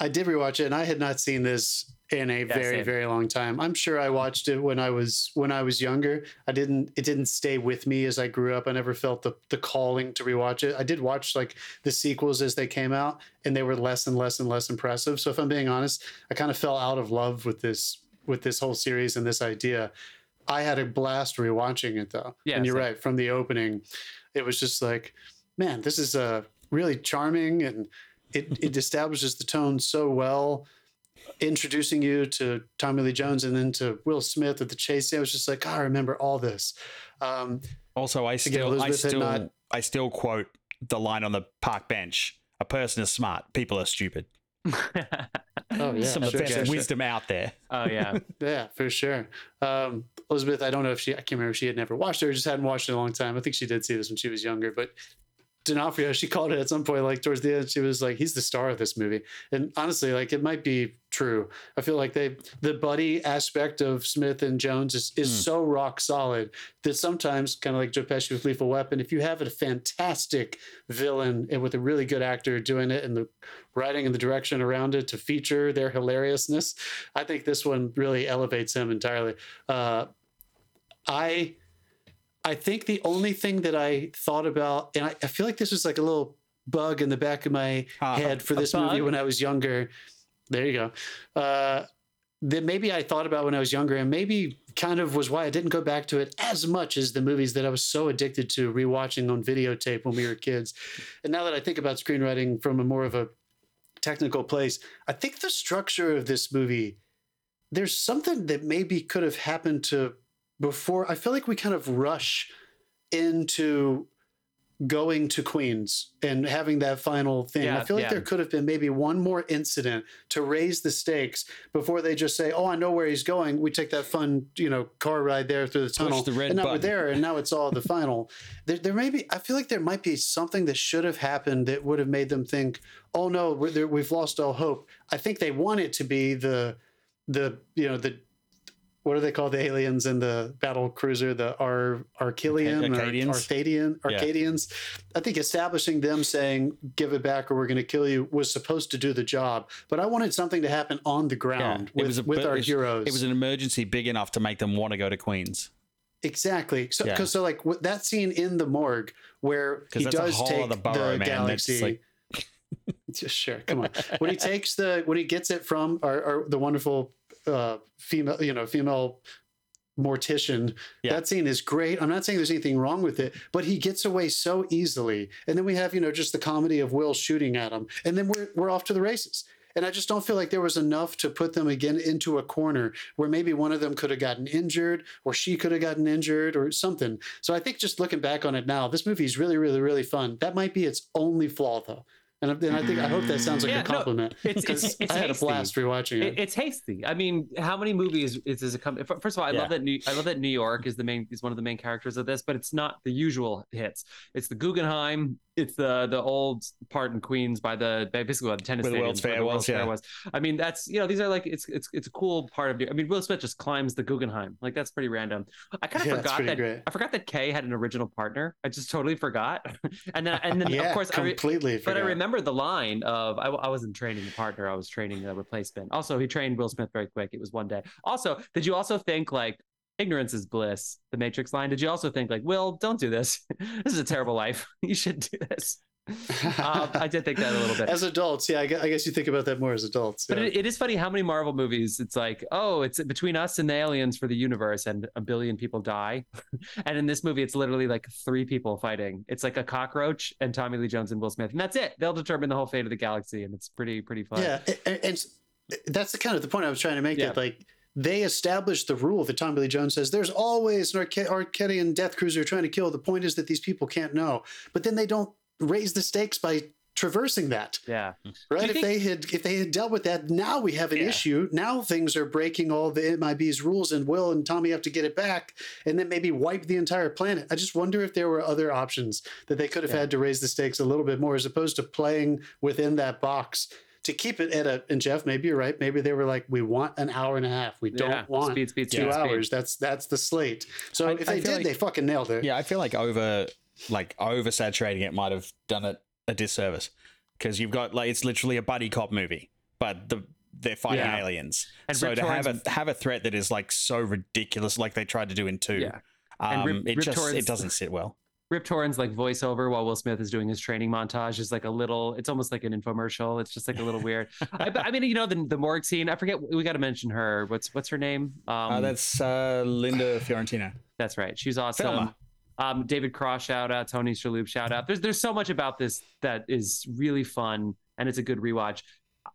I did rewatch it, and I had not seen this in a very, same. very long time. I'm sure I watched it when I was when I was younger. I didn't. It didn't stay with me as I grew up. I never felt the the calling to rewatch it. I did watch like the sequels as they came out, and they were less and less and less impressive. So if I'm being honest, I kind of fell out of love with this with this whole series and this idea. I had a blast rewatching it though. Yeah, and you're same. right. From the opening, it was just like, man, this is uh, really charming and it, it establishes the tone so well, introducing you to Tommy Lee Jones and then to Will Smith at the chase. scene. I was just like, oh, I remember all this. Um, Also, I still, I still, not- I still quote the line on the park bench: "A person is smart, people are stupid." oh yeah, Some of the best sure, sure. wisdom out there. oh, yeah. Yeah, for sure. Um, Elizabeth, I don't know if she, I can't remember if she had never watched it or just hadn't watched it in a long time. I think she did see this when she was younger, but D'Onofrio, she called it at some point, like towards the end, she was like, he's the star of this movie. And honestly, like it might be true. I feel like they, the buddy aspect of Smith and Jones is, is Hmm. so rock solid that sometimes, kind of like Joe Pesci with Lethal Weapon, if you have a fantastic villain and with a really good actor doing it and the writing and the direction around it to feature their hilariousness, I think this one really elevates him entirely. Uh, I I think the only thing that I thought about, and I, I feel like this was like a little bug in the back of my Uh, head for this movie when I was younger. There you go. Uh, that maybe I thought about when I was younger, and maybe kind of was why I didn't go back to it as much as the movies that I was so addicted to rewatching on videotape when we were kids. And now that I think about screenwriting from a more of a technical place, I think the structure of this movie, there's something that maybe could have happened to before. I feel like we kind of rush into going to Queens and having that final thing. Yeah, I feel like yeah. there could have been maybe one more incident to raise the stakes before they just say, "Oh, I know where he's going." We take that fun, you know, car ride there through the tunnel, the red and now we're there, and now it's all the final. There, there may be. I feel like there might be something that should have happened that would have made them think, "Oh no, we're there, we've lost all hope." I think they want it to be the, the you know the. What do they call the aliens in the battle cruiser? The Ar Arquillian Arcadians? Arcadian Yeah. Arcadians. I think establishing them saying "Give it back or we're going to kill you" was supposed to do the job. But I wanted something to happen on the ground it with, was a- with our it heroes. It was an emergency big enough to make them want to go to Queens. Exactly. So, Yeah. cause so like that scene in the morgue where he does take the man. Galaxy. like- Just sure, come on. when he takes the when he gets it from our, our the wonderful uh, female, you know, female mortician. Yeah. That scene is great. I'm not saying there's anything wrong with it, but he gets away so easily. And then we have, you know, just the comedy of Will shooting at him, and then we're we're off to the races. And I just don't feel like there was enough to put them again into a corner where maybe one of them could have gotten injured or she could have gotten injured or something. So I think just looking back on it now, this movie is really, really, really fun. That might be its only flaw, though. And, I- and I think I hope that sounds like Yeah, a no, compliment it's- because it's- it's I had a blast rewatching It, it. it's hasty. I mean, how many movies is this a come? First of all, I Yeah. love that New I love that New York is the main is one of the main characters of this, but it's not the usual hits. It's the Guggenheim, it's the the old part in Queens by the basically what the tennis Where the World's where Fair was, yeah. I mean, that's you know these are like it's it's it's a cool part of. I mean, Will Smith just climbs the Guggenheim, like that's pretty random. I kind of Yeah, forgot that great. I forgot that Kay had an original partner. I just totally forgot, and then and then yeah, of course I. Re- completely. but I remember the line of I, I wasn't training the partner, I was training a replacement. Also, he trained Will Smith very quick. It was one day. Also, did you also think like ignorance is bliss, the Matrix line? Did you also think like, Will, don't do this. this is a terrible life. You should do this. um, I did think that a little bit. As adults, yeah, I gue- I guess you think about that more as adults. But it, it is funny how many Marvel movies it's like, oh, it's between us and the aliens for the universe, and a billion people die. and in this movie, it's literally like three people fighting. It's like a cockroach and Tommy Lee Jones and Will Smith, and that's it. They'll determine the whole fate of the galaxy, and it's pretty pretty fun. Yeah, a- a- and, that's the kind of the point I was trying to make. Yeah. That like they established the rule that Tommy Lee Jones says there's always an Arca- Arcadian Death Cruiser trying to kill. The point is that these people can't know, but then they don't raise the stakes by traversing that. yeah. Right? If think- they had if they had dealt with that, now we have an Yeah. issue. Now things are breaking all the MIB's rules, and Will and Tommy have to get it back, and then maybe wipe the entire planet. I just wonder if there were other options that they could have Yeah. had to raise the stakes a little bit more, as opposed to playing within that box to keep it at a. And Jeff, maybe you're right. Maybe they were like, we want an hour and a half. We don't yeah. want speed, speed, two speed, speed. hours. That's that's the slate. So I- if I they did, like- they fucking nailed it. Yeah, I feel like over like oversaturating it might have done it a disservice because you've got like it's literally a buddy cop movie, but the they're fighting Yeah. aliens. And so Rip to have a have a threat that is like so ridiculous, like they tried to do in two, Yeah. Um, Rip- it Rip just Torn's- it doesn't sit well. Rip Torn's like voiceover while Will Smith is doing his training montage is like a little. It's almost like an infomercial. It's just like a little weird. I, I mean, you know, the the morgue scene. I forget. We got to mention her. What's what's her name? Um, uh, that's uh, Linda Fiorentino. That's right. She's awesome. Um, David Cross shout out, Tony Shalhoub shout out. There's there's so much about this that is really fun and it's a good rewatch.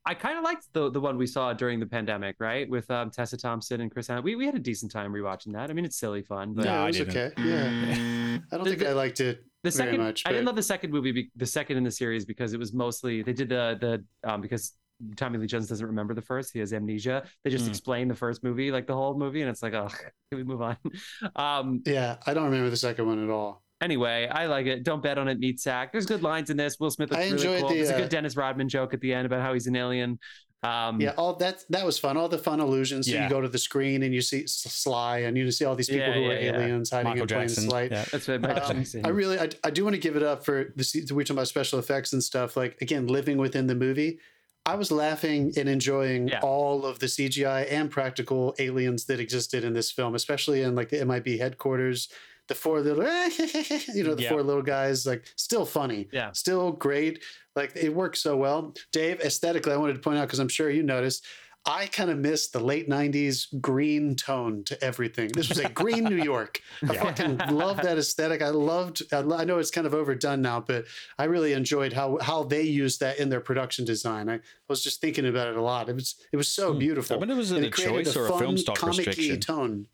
I kind of liked the the one we saw during the pandemic, right, with um, Tessa Thompson and Chris. Hemsworth. We we had a decent time rewatching that. I mean, it's silly fun, but No, yeah, I it was didn't. okay. Yeah, I don't The- think the- I liked it. the very second much, I didn't but- love the second movie, be, the second in the series because it was mostly they did the the um, because Tommy Lee Jones doesn't remember the first. He has amnesia. They just Mm. explain the first movie, like the whole movie, and it's like, oh, can we move on? Um, Yeah, I don't remember the second one at all. Anyway, I like it. Don't bet on it. Meat sack. There's good lines in this. Will Smith looks I really cool. the, There's a uh, good Dennis Rodman joke at the end about how he's an alien. Um, Yeah, all that that was fun. All the fun illusions. So Yeah. you go to the screen and you see Sly, and you see all these people Yeah, who yeah, are yeah. aliens hiding Michael in plain sight. Yeah. that's what Michael Um, Jackson. I really, I, I do want to give it up for the. se- We're talking about special effects and stuff. Like again, living within the movie, I was laughing and enjoying Yeah. all of the CGI and practical aliens that existed in this film, especially in like the MIB headquarters. The four little, you know, the Yeah. four little guys, like still funny, Yeah. still great. Like it works so well. Dave, aesthetically, I wanted to point out because I'm sure you noticed. I kind of missed the late '90s green tone to everything. This was a green New York. I Yeah. fucking love that aesthetic. I loved. I lo- I know it's kind of overdone now, but I really enjoyed how how they used that in their production design. I was just thinking about it a lot. It was it was so Hmm. beautiful. I wonder was it And a created choice or a film stock comic-y restriction? tone.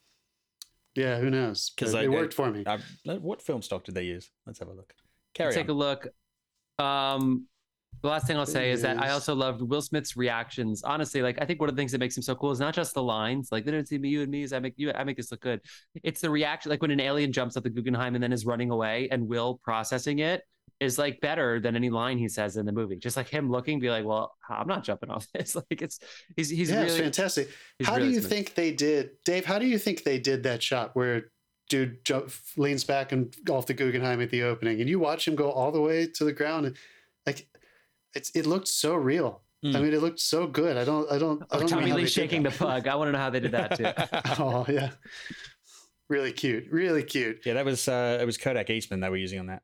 Yeah, who knows? Because I- it I- worked for me. Uh, what film stock did they use? Let's have a look. Carry take on. a look. Um, the last thing I'll say is that I also loved Will Smith's reactions. Honestly, like I think one of the things that makes him so cool is not just the lines, like they don't see me, you and me, is I make you, I make this look good. It's the reaction, like when an alien jumps at the Guggenheim and then is running away, and Will processing it is like better than any line he says in the movie. Just like him looking, be like, well, I'm not jumping off this. Like it's he's he's yeah, really fantastic. he's how do you smooth. think they did, Dave? How do you think they did that shot where dude jump, leans back and off the Guggenheim at the opening, and you watch him go all the way to the ground, and like it's it looked so real. I Mm. mean, it looked so good. I don't, I don't, I Oh, don't know Tommy how Lee they did shaking the that. pug. I want to know how they did that too. oh yeah, really cute, really cute. yeah, that was uh, it was Kodak Eastman that we're using on that.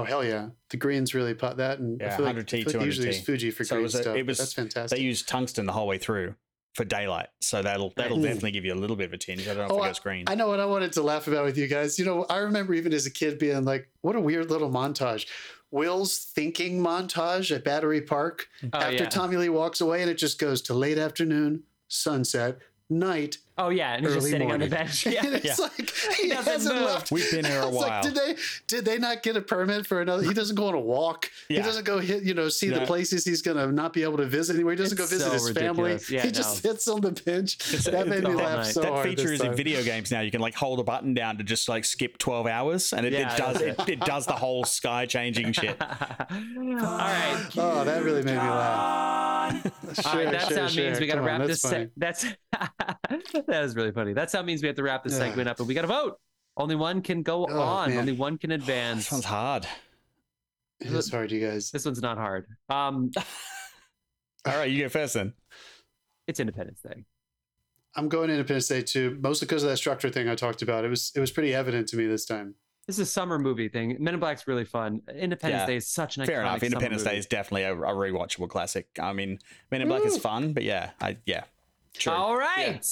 Oh hell yeah, the greens really put that, and I Yeah, feel like, 100T, I feel like usually 200T. use Fuji for So it green was a- stuff. it was- that's fantastic. They used tungsten the whole way through for daylight, so that'll that'll Ooh. definitely give you a little bit of a tinge. I don't know if Oh, it goes green. I know what I wanted to laugh about with you guys. You know, I remember even as a kid being like, what a weird little montage. Will's thinking montage at Battery Park Oh, after yeah. Tommy Lee walks away and it just goes to late afternoon, sunset, night, Oh yeah, and he's just sitting morning. on the bench. And Yeah. it's Yeah. like he doesn't hasn't move. left. We've been here a It's like, while. did they did they not get a permit for another? He doesn't go on a walk. Yeah. He doesn't go hit you know see the places he's gonna not be able to visit anywhere. He doesn't It's go visit so his family. Yeah, he just sits on the bench. It's- that made me laugh whole so that hard. feature this is in video games now. You can like hold a button down to just like skip twelve hours, and it, Yeah, it does that's it, it does the whole sky changing shit. All right. Oh, that really made me laugh. All right, that Sure, sound sure, means we got to wrap that's this. That's that is really funny. That sound means we have to wrap this Yeah. segment up, and we got to vote. Only one can go Oh, on. man. Only one can advance. This one's hard. It is hard, you guys. This one's not hard. Um, All right, you get first then. it's Independence Day. I'm going Independence Day too, mostly because of that structure thing I talked about. It was it was pretty evident to me this time. This is a summer movie thing. Men in Black's really fun. Independence Yeah. Day is such an Fair enough. Independence Day is definitely a, a rewatchable classic. I mean, Men in Black is fun, but yeah, I yeah, true. All right.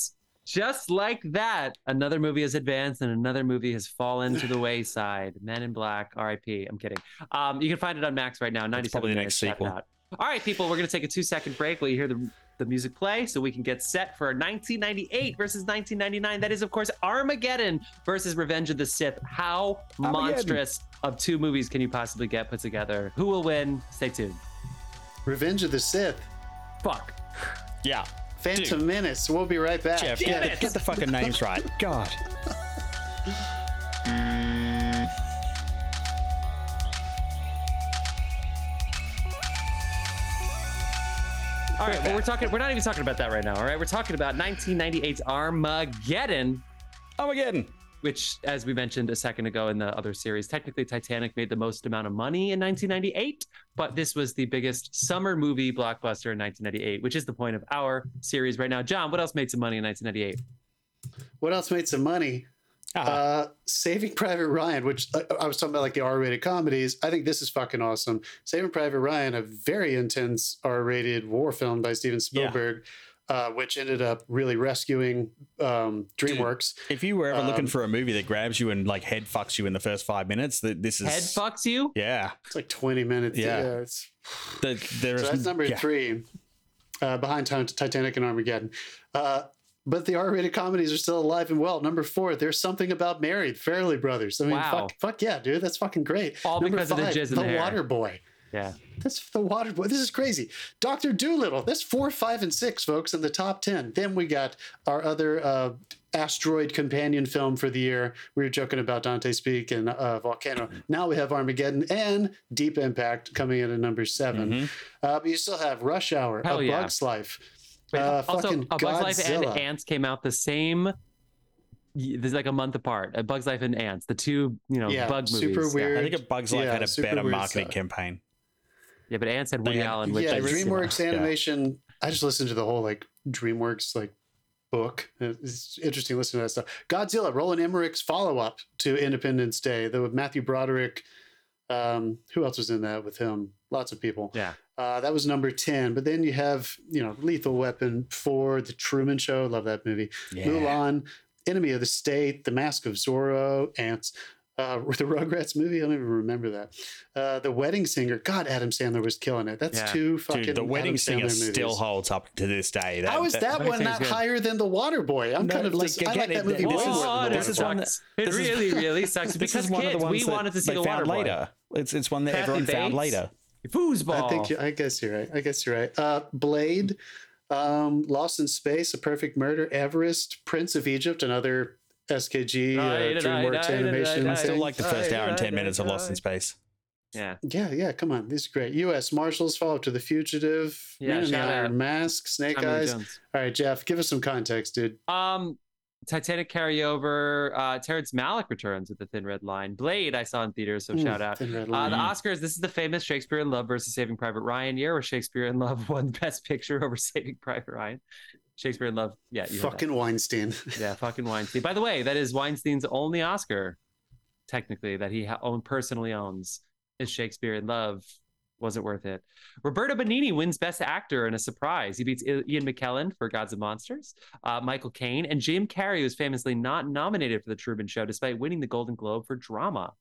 Just like that, another movie has advanced and another movie has fallen to the wayside. Men in Black, RIP. I'm kidding. Um, you can find it on Max right now. 97 probably the next Check sequel. out. All right, people, we're going to take a two second break while you hear the, the music play so we can get set for 1998 versus 1999. That is, of course, Armageddon versus Revenge of the Sith. How Armageddon. monstrous of two movies can you possibly get put together? Who will win? Stay tuned. Revenge of the Sith, Fuck. Yeah, Phantom Menace. We'll be right back. Jeff, Damn get, it. get the fucking names right. God. All right, well, we're talking. We're not even talking about that right now. All right, we're talking about 1998's Armageddon, Armageddon. Which, as we mentioned a second ago in the other series, technically Titanic made the most amount of money in 1998, but this was the biggest summer movie blockbuster in 1998, which is the point of our series right now. John, what else made some money in 1998? What else made some money? Ah, Uh, Saving Private Ryan, which uh, I was talking about, like the R-rated comedies. I think this is fucking awesome. Saving Private Ryan, a very intense R-rated war film by Steven Spielberg, uh, which ended up really rescuing um, DreamWorks. if you were ever looking um, for a movie that grabs you and like head fucks you in the first five minutes, that this is Head fucks you? Yeah, It's like 20 minutes. Yeah. it's, the, there's so that's number yeah. three, uh, behind Ti- Titanic and Armageddon. Uh, but the R-rated comedies are still alive and well. Number four, there's something about Mary, Farrelly Brothers. I mean, Wow. fuck, fuck yeah, dude, that's fucking great. All Number because of the five, jizz in the the hair. Water Boy. Yeah. That's the Water Boy. This is crazy. Doctor Dolittle. That's four, five, and six, folks, in the top ten. Then we got our other uh, asteroid companion film for the year. We were joking about Dante's Peak and uh, Volcano. Now we have Armageddon and Deep Impact coming in at number 7 Mhm. Uh, but you still have Rush Hour, Hell A yeah. Bug's Life. Wait, Uh, also, fucking A Bug's Life and Antz came out the same. There's like a month apart. A Bug's Life and Antz, the two, you know, Yeah, bug movies. super Yeah. weird. I think a Bug's Life Yeah, had a better marketing stuff. campaign. Yeah, but Antz had Woody had- Allen, which yeah, I really- DreamWorks Yeah. animation. I just listened to the whole like DreamWorks like book. It's interesting listening to that stuff. Godzilla, Roland Emmerich's follow up to Independence Day. The with Matthew Broderick. Um, who else was in that with him? Lots of people. Yeah. Uh, that was number ten. But then you have you know Lethal Weapon for the Truman Show. Love that movie. Yeah. Mulan, Enemy of the State, The Mask of Zorro, Antz, uh, the Rugrats movie. I don't even remember that. Uh, the Wedding Singer. God, Adam Sandler was killing it. That's Yeah. two fucking. Dude, the Wedding Adam Singer Sandler still movies. holds up to this day. How is that Wedding one not good. higher than The Water Boy? I'm No, kind of like, like, I again, like that movie this way is- more than The this is one that- sucks. It really, really sucks This because is one kids, of the ones we that wanted to see they the water found boy. later. It's it's one that Kathy everyone found Bates. later. Foosball. I think you, I guess you're right. I guess you're right. Uh, Blade, um, Lost in Space, A Perfect Murder, Everest, Prince of Egypt, another SKG uh, DreamWorks animation. I still like the first hour and ten minutes of Lost in Space. yeah. Yeah, yeah, come on. These are great. U.S. Marshals, Follow Up to the Fugitive, Yeah, Man in the Iron. Mask, Snake Tommy Eyes. Jones. All right, Jeff, give us some context, dude. Um, Titanic carryover. Uh, Terrence Malick returns with the Thin Red Line. Blade, I saw in theaters, so Mm, shout out. Thin Red Uh, the Oscars. This is the famous Shakespeare in Love versus Saving Private Ryan year, where Shakespeare in Love won Best Picture over Saving Private Ryan. Shakespeare in Love. Yeah, you. Fucking Weinstein. Yeah, fucking Weinstein. By the way, that is Weinstein's only Oscar, technically, that he ha- own personally owns. Is Shakespeare in Love? Wasn't worth it. Roberto Benigni wins Best Actor in a surprise. He beats Ian McKellen for Gods of Monsters, uh, Michael Caine, and Jim Carrey was famously not nominated for the Truman Show despite winning the Golden Globe for drama.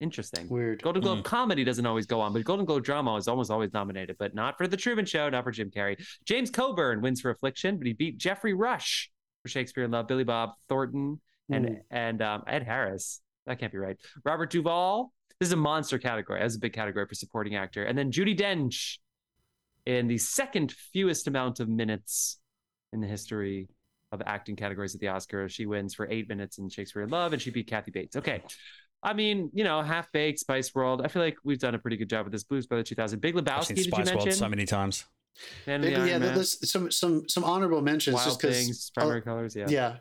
Interesting. Weird. Golden Globe comedy doesn't always go on, but Golden Globe drama is almost always nominated, but not for The Truman Show, not for Jim Carrey. James Coburn wins for Affliction, but he beat Geoffrey Rush for Shakespeare in Love, Billy Bob Thornton, and Mm. and um, Ed Harris. That can't be right. Robert Duvall. This is a monster category. That's a big category for supporting actor. And then Judi Dench in the second fewest amount of minutes in the history of acting categories at the Oscars. She wins for eight minutes in Shakespeare in Love, and she beat Kathy Bates. Okay. I mean, you know, Half Baked, Spice World. I feel like we've done a pretty good job with this. Blues Brother 2000. Big I've Lebowski, seen did you Spice mention? World so many times. Man Big, the yeah, Man. there's some some some honorable mentions Wild just because Things, Primary Colors. Yeah. yeah.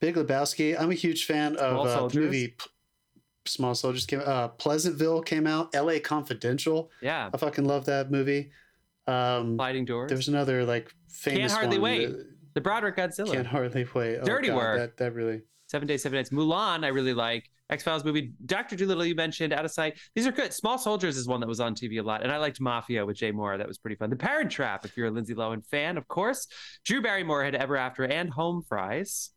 Big Lebowski. I'm a huge fan of uh, the movie. P- Small Soldiers came. Uh, Pleasantville came out. L.A. Confidential. Yeah. I fucking love that movie. Um, Sliding Doors. there was another like famous Can't Hardly one. Wait. the Broderick Godzilla. Can't hardly wait. Oh, Dirty God, Work. That, that really. Seven Days, Seven Nights. Mulan, I really like. X Files movie. Doctor Dolittle, you mentioned. Out of Sight. These are good. Small Soldiers is one that was on TV a lot, and I liked Mafia with Jay Mohr. That was pretty fun. The Parent Trap, if you're a Lindsay Lohan fan, of course. Drew Barrymore had Ever After and Home Fries.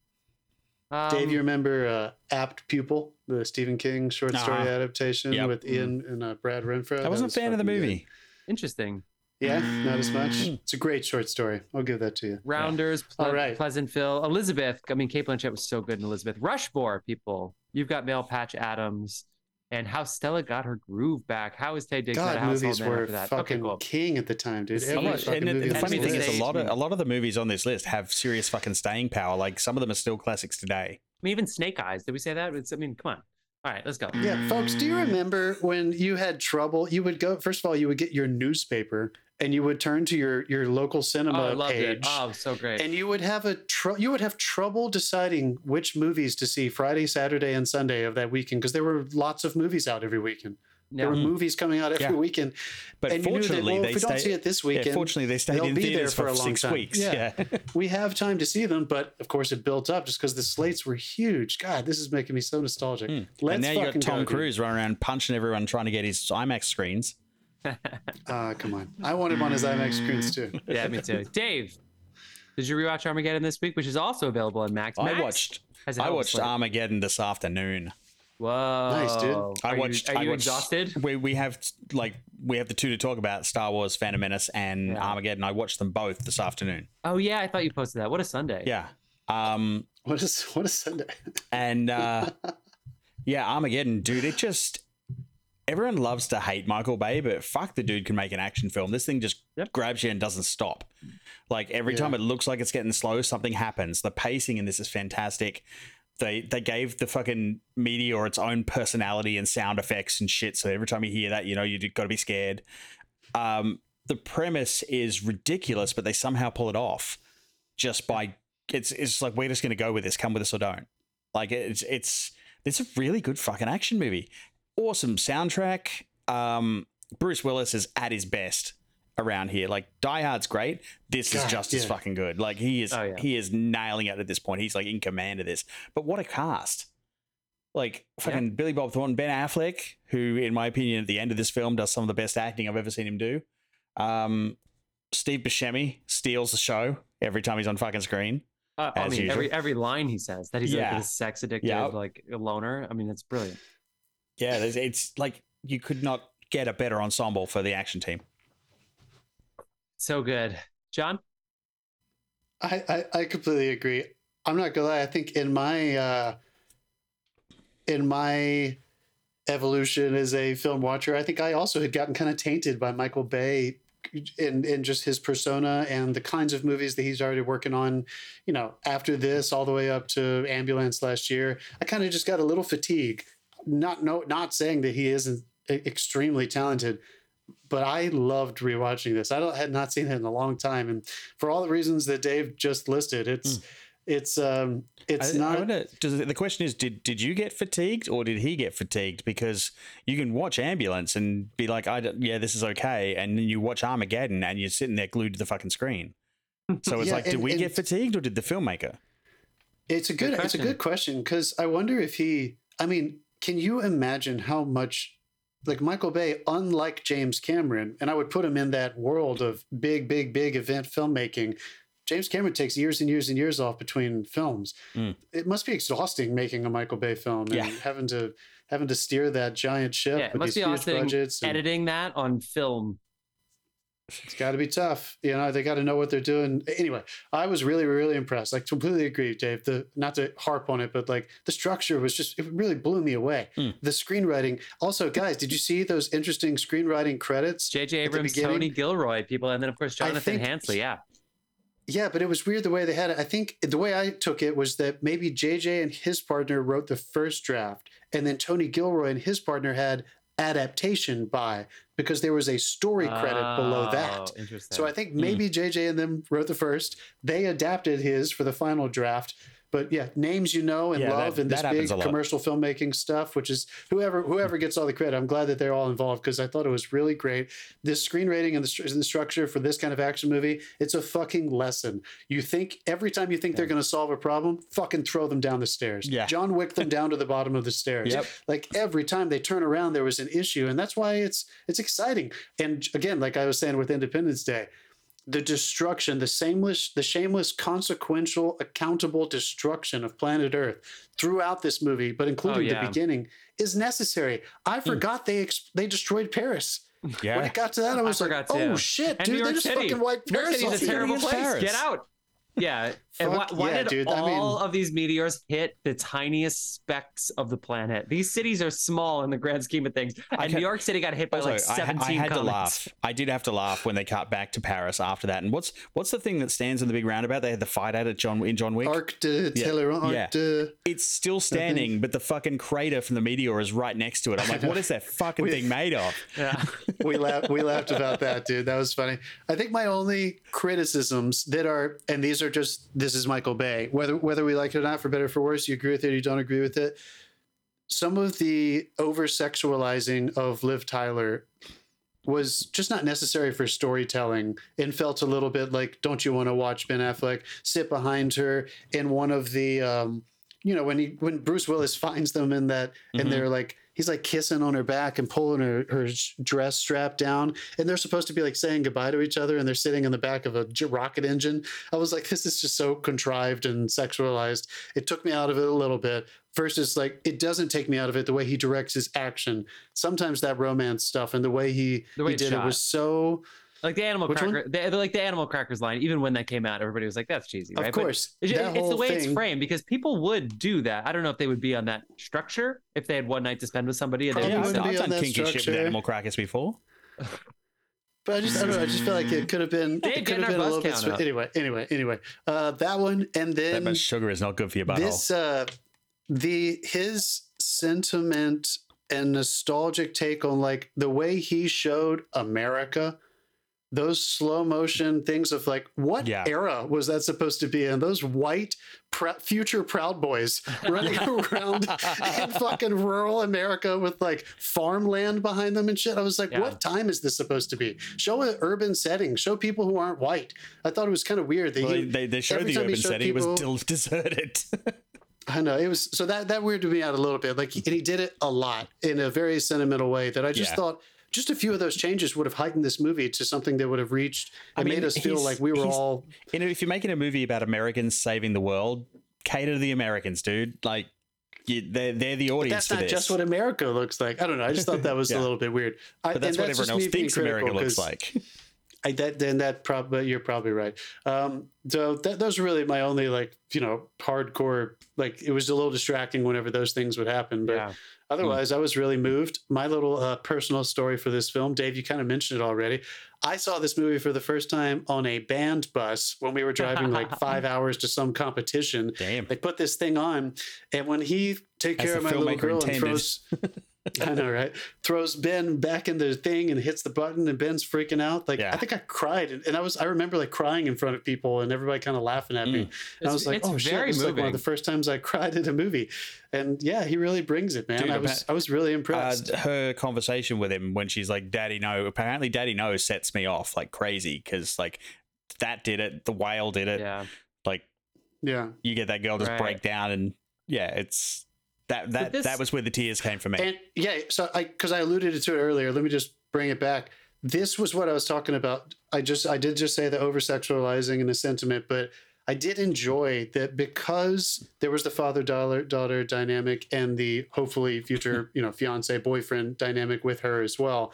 Um, Dave, you remember uh, Apt Pupil, the Stephen King short story Uh-huh. adaptation Yep. with Ian and uh, Brad Renfro? I wasn't a fan of the fucking good. movie. interesting. Yeah, not as much. Mm. It's a great short story. I'll give that to you. Rounders, Ple- All right. Pleasantville, Elizabeth. I mean, Cate Blanchett was so good in Elizabeth. Rushmore, people. You've got Male Patch Adams, and how Stella got her groove back. How is Taye Diggs not a God, household movies were after that? fucking okay, cool. king at the time, dude. The Every scene- And the, the funny thing is, a lot of a lot of the movies on this list have serious fucking staying power. Like some of them are still classics today. I mean, even Snake Eyes. Did we say that? It's, I mean, come on. All right, let's go. Yeah, folks, do you remember when you had trouble? You would go first of all, you would get your newspaper and you would turn to your your local Oh, cinema I loved page. it. Oh, so great. And you would have a tr- you would have trouble deciding which movies to see Friday, Saturday, and Sunday of that weekend because there were lots of movies out every weekend. There yeah. were movies coming out every Yeah. weekend, But and you knew that fortunately, well, they if we don't stay- see it this yeah, weekend, fortunately, they stayed they'll in be there for for, a long six time. weeks. Yeah. Yeah. we have time to see them. But of course, it built up just because the slates were huge. God, this is making me so nostalgic. Mm. Let's and now you got Tom go. Cruise running around punching everyone trying to get his IMAX screens. Ah, come on. I wanted one as IMAX screens too. yeah, me too. Dave, did you rewatch Armageddon this week, which is also available on Max? I watched has a I hell of a watched slate. Armageddon this afternoon. Whoa, Nice, dude. I Are you- watched. Are you, watched, exhausted? We we have like we have the two to talk about: Star Wars, Phantom Menace, and Yeah. Armageddon. I watched them both this afternoon. Oh yeah, I thought you posted that. What a Sunday. Yeah. Um. What is what is Sunday? And uh, yeah, Armageddon, dude. It just everyone loves to hate Michael Bay, but fuck, the dude can make an action film. This thing just Yep. grabs you and doesn't stop. Like every Yeah. time it looks like it's getting slow, something happens. The pacing in this is fantastic. They they gave the fucking meteor its own personality and sound effects and shit. So every time you hear that, you know you got to be scared. Um, the premise is ridiculous, but they somehow pull it off just by it's it's like we're just gonna go with this. Come with us or don't. Like it's it's it's a really good fucking action movie. Awesome soundtrack. Um, Bruce Willis is at his best around here. Like Die Hard's great. This is God, just as fucking good. Like he is Oh, yeah. he is nailing it at this point. He's like in command of this. But what a cast. Like fucking Billy Bob Thornton, Ben Affleck, who in my opinion at the end of this film does some of the best acting I've ever seen him do. Um, Steve Buscemi steals the show every time he's on fucking screen. Uh, I mean, usual. every every line he says that he's Yeah. like a sex addicted, Yep. like a loner. I mean, it's brilliant. Yeah, there's, it's like you could not get a better ensemble for the action team. So good, John. I, I I completely agree. I'm not gonna lie. I think in my uh, in my evolution as a film watcher, I think I also had gotten kind of tainted by Michael Bay in in just his persona and the kinds of movies that he's already working on. You know, after this, all the way up to Ambulance last year, I kind of just got a little fatigue. Not no, not saying that he isn't e- extremely talented, but I loved rewatching this. I don't, had not seen it in a long time, and for all the reasons that Dave just listed, it's it's um it's I, I not. wonder, does, the question is, did did you get fatigued or did he get fatigued? Because you can watch Ambulance and be like, I don't, yeah, this is okay, and then you watch Armageddon and you're sitting there glued to the fucking screen. So it's Yeah, like, did and- we and- get fatigued or did the filmmaker? It's a good, Good it's a good question because I wonder if he. I mean, can you imagine how much like Michael Bay, unlike James Cameron, and I would put him in that world of big, big, big event filmmaking. James Cameron takes years and years and years off between films. Mm. It must be exhausting making a Michael Bay film and Yeah. having to having to steer that giant ship Yeah, it with must these be huge budgets. and- editing that on film. It's got to be tough. You know, they got to know what they're doing. Anyway, I was really, really impressed. Like, completely agree, Dave. The not to harp on it, but like the structure was just it really blew me away. Mm. The screenwriting. Also, guys, did you see those interesting screenwriting credits? J.J. Abrams, Tony Gilroy, people, and then of course Jonathan think- Hensleigh. Yeah, Yeah, but it was weird the way they had it. I think the way I took it was that maybe JJ and his partner wrote the first draft, and then Tony Gilroy and his partner had adaptation by because there was a story credit below oh, that. Oh, Interesting. So I think hmm. maybe JJ and them wrote the first. They adapted his for the final draft. But yeah, names you know and Yeah, love that- and this big commercial filmmaking stuff, which is whoever whoever gets all the credit. I'm glad that they're all involved because I thought it was really great. This screenwriting and the, and the structure for this kind of action movie, it's a fucking lesson. You think every time you think they're going to solve a problem, fucking throw them down the stairs. Yeah. John Wick them down to the bottom of the stairs. Yep. Like every time they turn around, there was an issue, and that's why it's it's exciting. And again, like I was saying with Independence Day, the destruction, the shameless, the shameless, consequential, accountable destruction of planet Earth throughout this movie, but including oh, yeah. the beginning, is necessary. I hmm. forgot they ex- they destroyed Paris. Yeah. When it got to that, I was like, "Oh too. shit, And dude! They just City. fucking wiped New York Paris City's off a the terrible place. Paris. Get out. Yeah. and why, Fuck why yeah, did dude. I all mean- of these meteors hit the tiniest specks of the planet? These cities are small in the grand scheme of things. And can- New York City got hit by Also, like 17 I had to laugh. I did have to laugh when they cut back to Paris after that. And what's what's the thing that stands in the big roundabout? They had the fight at it John in John Wick. Arc de Yeah. Talleyrand, Yeah. de- it's still standing, but the fucking crater from the meteor is right next to it. I'm like, what is that fucking We- thing made of? Yeah. we laughed we laughed about that dude that was funny i think my only criticisms that are and these are just this is michael bay whether whether we like it or not for better or for worse you agree with it or you don't agree with it some of the over sexualizing of liv tyler was just not necessary for storytelling and felt a little bit like don't you want to watch ben affleck sit behind her in one of the um you know when he when bruce willis finds them in that Mhm. and they're like he's like kissing on her back and pulling her, her dress strap down and they're supposed to be like saying goodbye to each other and they're sitting in the back of a rocket engine. I was like this is just so contrived and sexualized. It took me out of it a little bit versus like it doesn't take me out of it the way he directs his action. Sometimes that romance stuff and the way he, The way he did it was so Like the animal Which one? cracker, the, like the animal crackers line. Even when that came out, everybody was like, "That's cheesy." of right? But course It's, that it's the whole way it's framed because people would do that. I don't know if they would be on that structure if they had one night to spend with somebody and they'd Yeah, I've, wouldn't stop. be I've on done that kinky shit with animal crackers before. But I just, I don't know. I just feel like it could have been, Dave, it could have our been a little bit. count sp- Anyway, anyway, anyway. Uh, that one, and That then much sugar is not good for your butthole. this, uh, the his sentiment and nostalgic take on like the way he showed America. Those slow motion things of like, what Yeah. era was that supposed to be in? Those white future Proud Boys running around in fucking rural America with like farmland behind them and shit. I was like, Yeah. what time is this supposed to be? Show an urban setting. Show people who aren't white. I thought it was kind of weird that Well, he, they, they showed the urban showed setting people- was del- deserted. I know it was so that that weirded me out a little bit. Like, and he did it a lot in a very sentimental way that I just Yeah. thought just a few of those changes would have heightened this movie to something that would have reached I mean, made us feel like we were all. you know, if you're making a movie about Americans saving the world, cater to the Americans, dude. Like, you, they're they're the audience That's for not this. just what America looks like. I don't know. I just thought that was Yeah. a little bit weird. I, but that's what just everyone else thinks America looks like. I that then that probably you're probably right. Um, so that, those are really my only like you know hardcore like it was a little distracting whenever those things would happen, but Yeah. otherwise I was really moved. My little uh, personal story for this film, Dave, you kind of mentioned it already. I saw this movie for the first time on a band bus when we were driving like five hours to some competition. Damn. They put this thing on, and when he take As care of my little girl and intended. throws, I know, right? Throws Ben back in the thing and hits the button, and Ben's freaking out. Like Yeah. I think I cried, and, and I was I remember like crying in front of people, and everybody kind of laughing at me. Mm. And I was like, it's oh shit, very this is like one of the first times I cried at a movie, and yeah, he really brings it, man. Dude, I was I was really Uh, impressed. her conversation with him when she's like, "Daddy, no." Apparently, Daddy no sets me off like crazy because like that did it. The whale did it. Yeah. Like yeah, you get that girl just Right. break down and yeah, it's that that this- that was where the tears came from me. and yeah, so I because I alluded to it earlier. Let me just bring it back. This was what I was talking about. I just I did just say the over sexualizing and the sentiment, but I did enjoy that because there was the father daughter daughter dynamic and the hopefully future you know fiance boyfriend dynamic with her as well.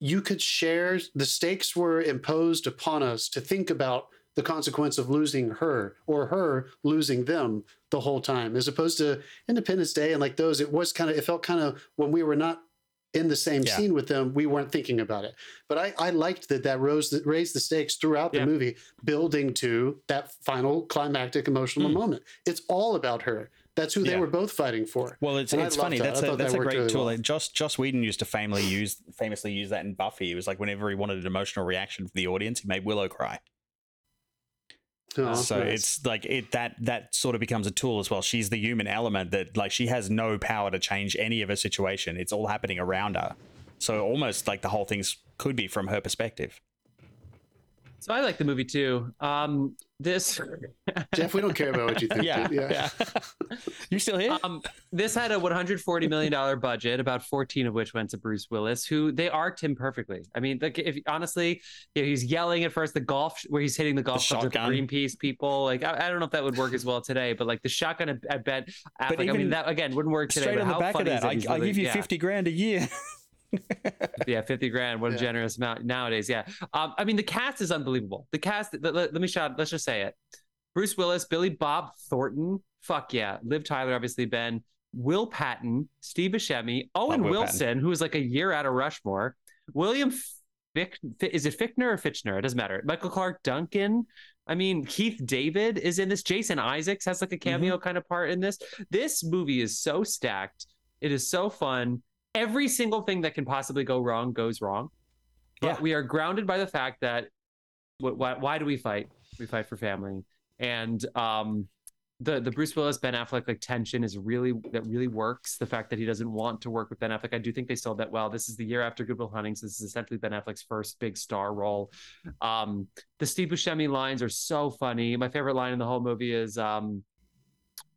you could share the stakes were imposed upon us to think about the consequence of losing her or her losing them the whole time as opposed to independence day and like those it was kind of it felt kind of when we were not in the same Yeah. scene with them we weren't thinking about it but i i liked that that rose that raised the stakes throughout the Yeah. movie building to that final climactic emotional Mm. moment it's all about her that's who they were both fighting for Well, it's And it's funny. that. That's a that's that a great really tool. well. Like Joss Joss Whedon used to famously use famously use that in Buffy. It was like whenever he wanted an emotional reaction from the audience, he made Willow cry. Oh, uh, so nice. it's like it that that sort of becomes a tool as well. She's the human element that like she has no power to change any of her situation. It's all happening around her. So almost like the whole thing's could be from her perspective. So I like the movie too. Um, this jeff we don't care about what you think Yeah, dude. yeah. you still here? um, this had a 140 million dollar budget, about 14 of which went to Bruce Willis, who they arced him perfectly. I mean, like if honestly, you know, he's yelling at first the golf where he's hitting the golf clubs with shotgun. Greenpeace people. Like I, I don't know if that would work as well today, but like the shotgun at, at Ben Affleck, I even mean that again wouldn't work today. Straight but on the back of that. I, He's I really- give you yeah. fifty grand a year. yeah 50 grand what a Yeah. generous amount nowadays yeah um i mean the cast is unbelievable the cast let, let- let me shout let's just say it bruce willis billy bob thornton fuck yeah liv tyler obviously ben will patton steve buscemi owen Will wilson who is like a year out of rushmore william Fick, is it Fichtner or Fitchner? It doesn't matter. Michael Clarke Duncan. I mean, Keith David is in this. Jason Isaacs has like a cameo kind of part in this. This movie is so stacked. It is so fun. Every single thing that can possibly go wrong goes wrong. But Yeah. we are grounded by the fact that why, why do we fight? We fight for family. And um, the the Bruce Willis Ben Affleck like tension is really that really works. The fact that he doesn't want to work with Ben Affleck, I do think they sold that well. This is the year after Good Will Hunting, so this is essentially Ben Affleck's first big star role. Um, the Steve Buscemi lines are so funny. My favorite line in the whole movie is um,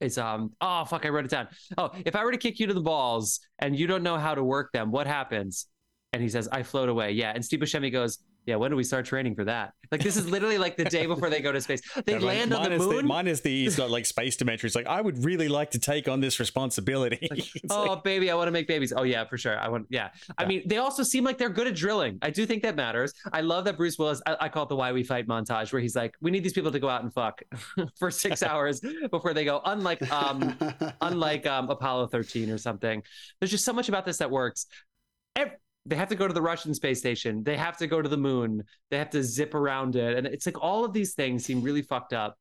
is um, oh fuck, I wrote it down. Oh, if I were to kick you to the balls and you don't know how to work them, what happens? And he says, I float away. Yeah. And Steve Buscemi goes, Yeah, when do we start training for that? Like this is literally like the day before they go to space. They Yeah, like, land on the minus moon. minus the he's got like space dementia. He's like, I would really like to take on this responsibility. It's oh like- baby i want to make babies oh yeah for sure i want yeah i mean they also seem like they're good at drilling i do think that matters i love that bruce willis i, I call it the why we fight montage where he's like we need these people to go out and fuck for six hours before they go unlike um unlike um apollo 13 or something there's just so much about this that works Ev- they have to go to the russian space station. They have to go to the moon. They have to zip around it. And it's like all of these things seem really fucked up.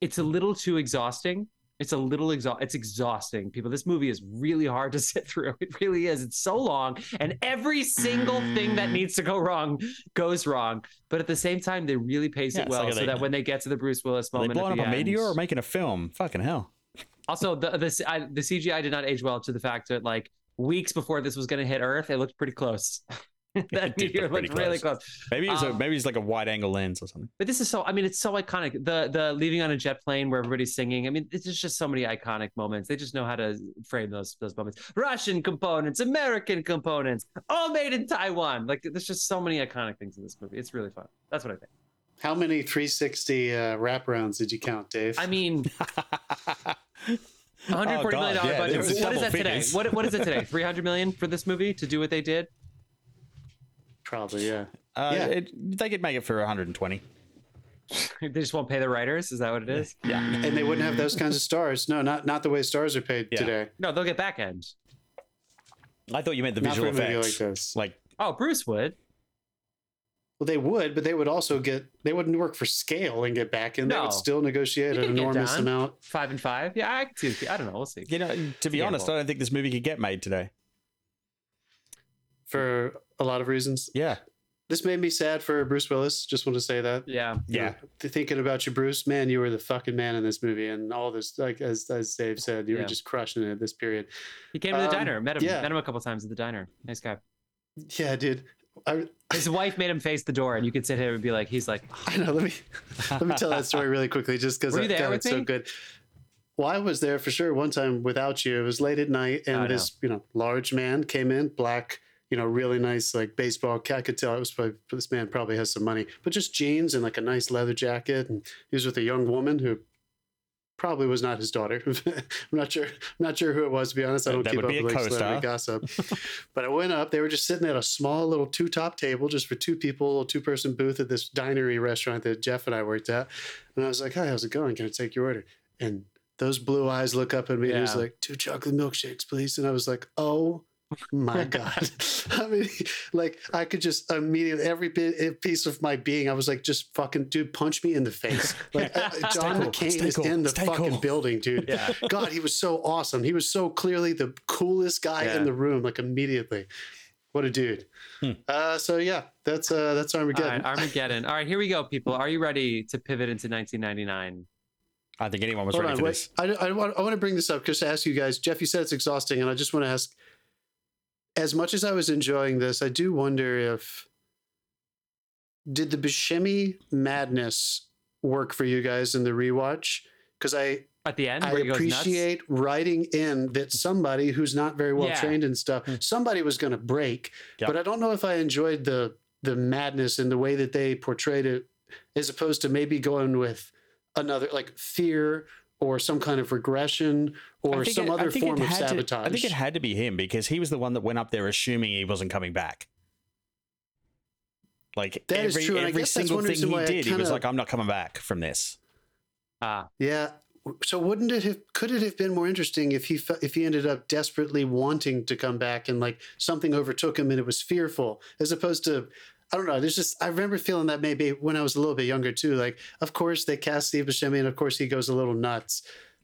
It's a little too exhausting. It's a little exha- it's exhausting people. This movie is really hard to sit through. It really is. It's so long and every single thing that needs to go wrong goes wrong. But at the same time they really pace Yeah, it well like, so they- that when they get to the bruce willis moment, they blowing up the a meteor or end- making a film? Fucking hell. also the the, I, the cgi did not age well to the fact that like weeks before this was going to hit earth it looked pretty close. That meteor look pretty looked really close. close. Maybe it's a, Um, maybe it's like a wide angle lens or something. but this is so i mean it's so iconic. The the leaving on a jet plane where everybody's singing i mean it's just, just so many iconic moments. They just know how to frame those those moments. Russian components american components all made in taiwan. Like there's just so many iconic things in this movie. It's really fun. That's what i think. How many 360 uh, wraparounds did you count, Dave? i mean Oh, 140 million God, yeah, budget what is double that today what, what is it today 300 million for this movie to do what they did Probably, yeah. Uh, Yeah. it, they could make it for 120. they just won't pay the writers is that what it is Yeah. And they wouldn't have those kinds of stars. No, not not the way stars are paid Yeah. today. no they'll get back end I thought you meant the Not visual effects. like this. Like, oh bruce would Well, they would, but they would also get. They wouldn't work for scale and get back in. They would still negotiate You an enormous done. amount. five and five yeah i can see i don't know we'll see you know, to be Yeah, honest, well- I don't think this movie could get made today. for a lot of reasons. Yeah. This made me sad for Bruce Willis. Just want to say that. yeah Yeah. Thinking about you, Bruce, man, you were the fucking man in this movie, and all this, like as as Dave said, you Yeah. were just crushing it at this period. He came to the Um, diner, met him, yeah. met him a couple times at the diner. Nice guy. Yeah, dude. I, His wife made him face the door, and you could sit here and be like, he's like, ah. I know. Let me let me tell that story really quickly, just because Were you there with it's so good. Well, I was there for sure one time without you. It was late at night, and Oh, no. this you know large man came in, black, you know, really nice like baseball. cap. I could tell it was probably this man probably has some money, but just jeans and like a nice leather jacket, and he was with a young woman who probably was not his daughter. I'm not sure. I'm not sure who it was. To be honest, I don't That keep up with like celebrity gossip. but I went up. They were just sitting at a small little two top table, just for two people, a two person booth at this dinery restaurant that Jeff and I worked at. And I was like, "Hi, how's it going? Can I take your order?" And those blue eyes look up at me and he's like, two chocolate milkshakes, please. And I was like, oh my God. I mean, like, I could just immediately, every bit, eh, piece of my being, I was like, just fucking, dude, punch me in the face. Like, uh, John cool, McClane stay is cool, in the stay fucking cool. building, dude. Yeah. God, he was so awesome. He was so clearly the coolest guy Yeah. in the room, like, immediately. What a dude. Hmm. Uh, so yeah, that's uh that's Armageddon. right, Armageddon. All right, here we go, people. Are you ready to pivot into 1999? I think anyone was Hold ready on, for wait. this. I, I, want, I want to bring this up just to ask you guys. Jeff, you said it's exhausting, and I just want to ask as much as I was enjoying this, I do wonder if did the Buscemi madness work for you guys in the rewatch? Because I, At the end, I where he goes nuts? appreciate writing in that somebody who's not very well Yeah. trained and stuff, Hmm. somebody was going to break. Yep. But I don't know if I enjoyed the the madness and the way that they portrayed it, as opposed to maybe going with another like fear or some kind of regression or some it- other form of had to- sabotage. I think it had to be him because he was the one that went up there assuming he wasn't coming back. Like That is every, true, every single thing he why I did, he was like, "I'm not coming back from this." Ah, Yeah. So wouldn't it have could it have been more interesting if he fe- if he ended up desperately wanting to come back and like something overtook him and it was fearful as opposed to I don't know. There's just I remember feeling that maybe when I was a little bit younger too. Like of course they cast Steve Buscemi and of course he goes a little nuts.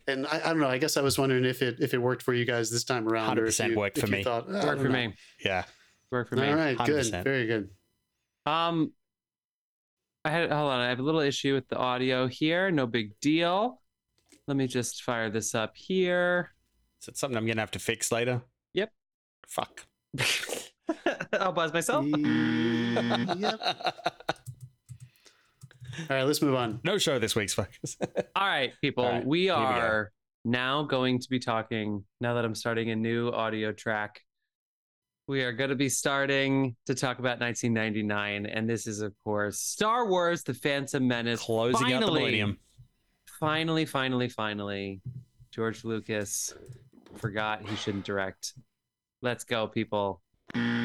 And I, I don't know. I guess I was wondering if it if it worked for you guys this time around. or if 100% worked for me. Thought, "Ah, I worked for know." me. Yeah, Worked for me. All right, good, 100%. very good. Um, I had hold on. I have a little issue with the audio here. No big deal. Let me just fire this up here. is it something I'm gonna have to fix later? Yep. Fuck. I'll buzz myself. yep. All right, let's move on. no show this week's focus. All right, people. All right, we here we go. are now going to be talking. Now that I'm starting a new audio track, we are going to be starting to talk about 1999, and this is, of course, Star Wars: The Phantom Menace. Closing out the millennium. Finally, finally, finally, George Lucas forgot he shouldn't direct. Let's go, people.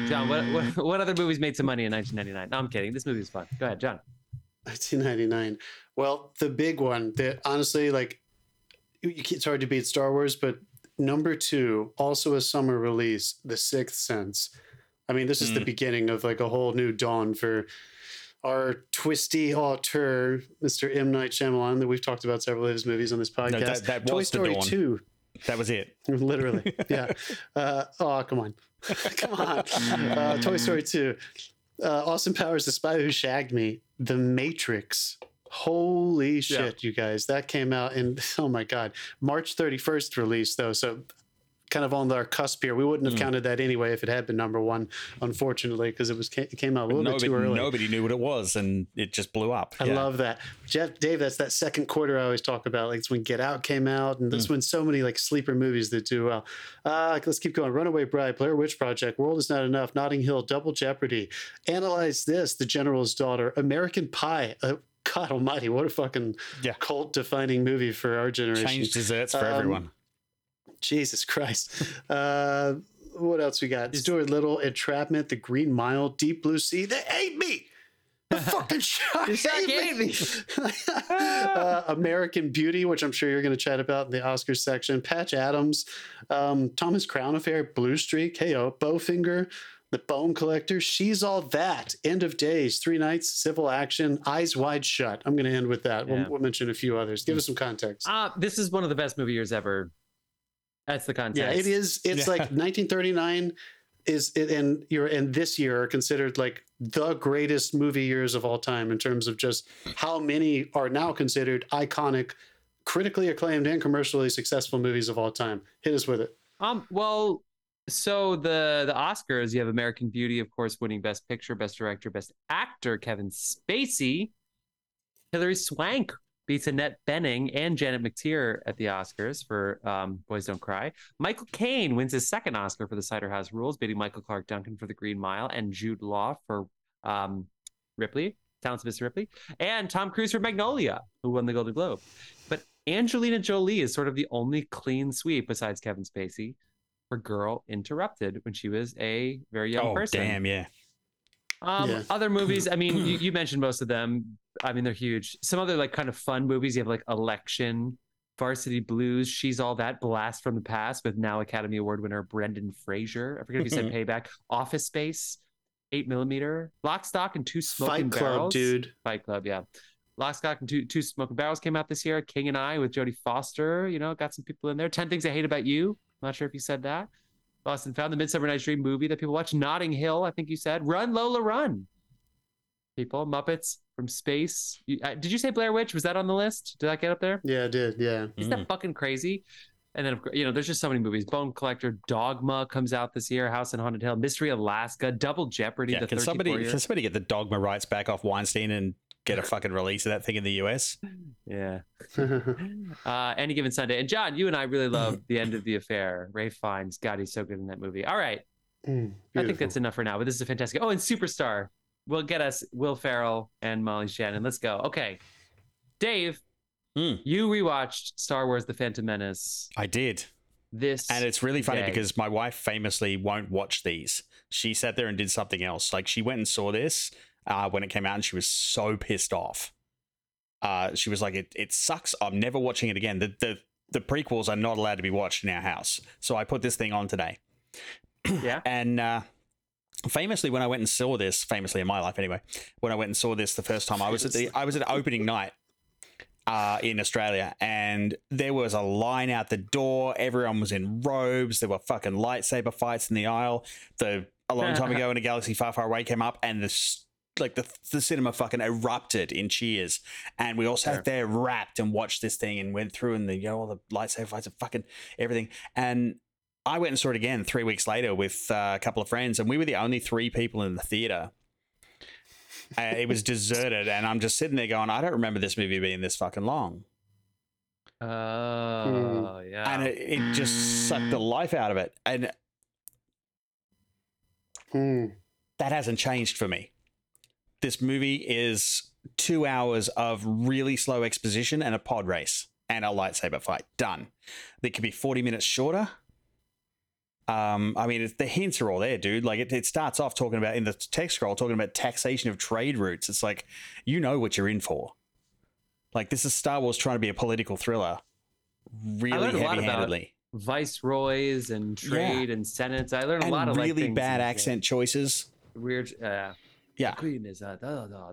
John, what, what what other movies made some money in 1999? No, I'm kidding. This movie is fun. Go ahead, John. 1999. Well, the big one that honestly, like, you, you- it's hard to beat Star Wars, but number two, also a summer release, The Sixth Sense. I mean, this is the Mm. beginning of like a whole new dawn for our twisty auteur, Mr. M. Night Shyamalan, that we've talked about several of his movies on this podcast. that- that Toy was the Story dawn. 2, That was it. literally. Yeah. Uh, oh, come on. come on. Uh, Toy Story 2. Uh, Austin Powers, The Spy Who Shagged Me. The Matrix. Holy shit, you guys. That came out in, oh my God, March 31st release, though. So kind of on our cusp here. We wouldn't have Mm. counted that anyway if it had been number one, unfortunately, because it was it came out a little Nobody, bit too early. nobody knew what it was, and it just blew up. I Yeah. love that. Jeff, Dave, that's that second quarter I always talk about. Like it's when Get Out came out, and that's when so many like sleeper movies that do well. Uh, let's keep going. Runaway Bride, Blair Witch Project, World is Not Enough, Notting Hill, Double Jeopardy. Analyze this, The General's Daughter, American Pie. Uh, God Almighty, what a fucking Yeah. cult defining movie for our generation. Changed desserts for Um, everyone. Jesus Christ. Uh, what else we got? Stuart Little, Entrapment, The Green Mile, Deep Blue Sea. They ate me. The fucking shark, ate me. uh, American Beauty, which I'm sure you're going to chat about in the Oscars section. Patch Adams, um, Thomas Crown Affair, Blue Streak, Heyo, Bowfinger, The Bone Collector. She's all that. End of Days, Three Nights, Civil Action, Eyes Wide Shut. I'm going to end with that. Yeah. We'll, we'll mention a few others. Give us some context. Uh, this is one of the best movie years ever. That's the context. Yeah, it is. It's Yeah. like 1939 is it, and you're and this year are considered like the greatest movie years of all time in terms of just how many are now considered iconic, critically acclaimed and commercially successful movies of all time. Hit us with it. Um. Well, so the the Oscars, you have American Beauty, of course, winning Best Picture, Best Director, Best Actor. Kevin Spacey, Hilary Swank beats Annette Bening and Janet McTeer at the Oscars for um, Boys Don't Cry. Michael Caine wins his second Oscar for The Cider House Rules, beating Michael Clarke Duncan for The Green Mile and Jude Law for um, Ripley, Talented Mr. Ripley, and Tom Cruise for Magnolia, who won the Golden Globe. But Angelina Jolie is sort of the only clean sweep besides Kevin Spacey for Girl Interrupted when she was a very young oh person. damn, yeah. Um, Yeah. Other movies, I mean, you, you mentioned most of them. I mean, they're huge. Some other like kind of fun movies. You have like Election, Varsity Blues, She's All That, Blast from the Past with now Academy Award winner Brendan Fraser. I forget if you said mm-hmm. Payback, Office Space, Eight Millimeter, Lock, Stock, and Two Smoking Fight Club, Barrels. dude. Fight Club, yeah. Lock, Stock, and Two Two Smoking Barrels came out this year. King and I with Jodie Foster. You know, got some people in there. Ten Things I Hate About You. I'm Not sure if you said that. Boston found the Midsummer Night's Dream movie that people watch. Notting Hill, I think you said. Run Lola Run. People, Muppets from Space. You, did you say Blair Witch? Was that on the list? Did that get up there? Yeah, it did. Yeah. Isn't Mm. that fucking crazy? And then, of course, you know, there's just so many movies. Bone Collector, Dogma comes out this year. House in Haunted Hill, Mystery Alaska, Double Jeopardy. Yeah, the can somebody can somebody get the dogma rights back off Weinstein and get a fucking release of that thing in the US? Yeah. Uh, any given Sunday. And John, you and I really love the end of the affair. Ralph Fiennes, God, he's so good in that movie. All right, Mm, I think that's enough for now. But this is a fantastic. Oh, and Superstar will get us Will Ferrell and Molly Shannon. Let's go. Okay, Dave, Hmm. you rewatched Star Wars: The Phantom Menace. I did. This And it's really funny today. because my wife famously won't watch these. She sat there and did something else. Like she went and saw this uh, when it came out and she was so pissed off. Uh, she was like, it, it sucks. I'm never watching it again. The, the, the prequels are not allowed to be watched in our house. So I put this thing on today. yeah. And uh, famously, when I went and saw this, famously in my life anyway, when I went and saw this the first time, I was at the I was at opening night uh, in Australia, and there was a line out the door. Everyone was in robes. There were fucking lightsaber fights in the aisle. The a long time ago in a galaxy far, far away came up, and the like the the cinema fucking erupted in cheers, and we all sat there wrapped and watched this thing and went through and the you know all the lightsaber fights and fucking everything, and I went and saw it again three weeks later with uh, a couple of friends, and we were the only three people in the theater. Uh, it was deserted, and I'm just sitting there going, I don't remember this movie being this fucking long, Oh, yeah. and it, it just sucked the life out of it, and Hmm. that hasn't changed for me. This movie is two hours of really slow exposition and a pod race and a lightsaber fight. Done. It could be 40 minutes shorter. Um, I mean, it's, the hints are all there, dude. Like, it, it starts off talking about in the text scroll, talking about taxation of trade routes. It's like, you know what you're in for. Like, this is Star Wars trying to be a political thriller, really a lot heavy about handedly. viceroys and trade and senates. I learned a And lot of really things bad accent choices. weird. Uh, Yeah. The queen is uh,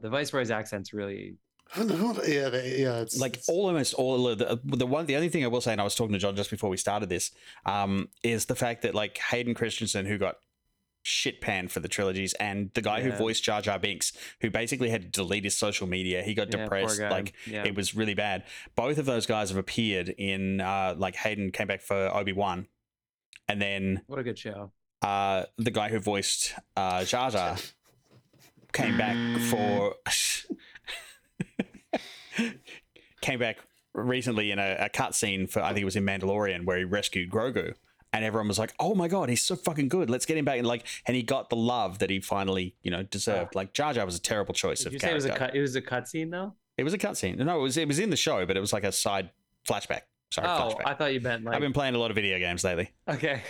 the viceroy's accent's really. Yeah, yeah. It's like it's- almost all of the the one the only thing I will say, and I was talking to John just before we started this, um, is the fact that like Hayden Christensen, who got shit panned for the trilogies, and the guy who voiced Jar Jar Binks, who basically had to delete his social media, he got Yeah, depressed, like yeah. it was really bad. Both of those guys have appeared in uh, like Hayden came back for Obi Wan, and then what a good show. uh, the guy who voiced uh, Jar Jar came back for came back recently in a, a cutscene for I think it was in Mandalorian where he rescued Grogu. And everyone was like, "Oh my god, he's so fucking good! Let's get him back!" And like, and he got the love that he finally, you know, deserved. Like Jar Jar was a terrible choice Did of you say it was character. a cut? It was a cutscene though. It was a cutscene. No, it was it was in the show, but it was like a side flashback. Sorry, oh, flashback. I thought you meant like. I've been playing a lot of video games lately. Okay.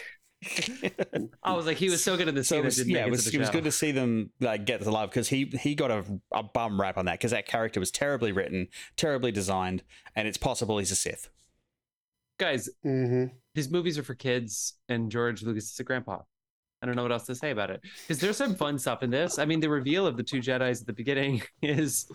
I was like, he was so good in the so scene it that was, didn't yeah, make it it was, to the it was good to see them like get the love because he he got a, a bum rap on that because that character was terribly written, terribly designed, and it's possible he's a Sith. Guys, Mhm. these movies are for kids, and George Lucas is a grandpa. I don't know what else to say about it because there's some fun stuff in this. I mean, the reveal of the two Jedi's at the beginning is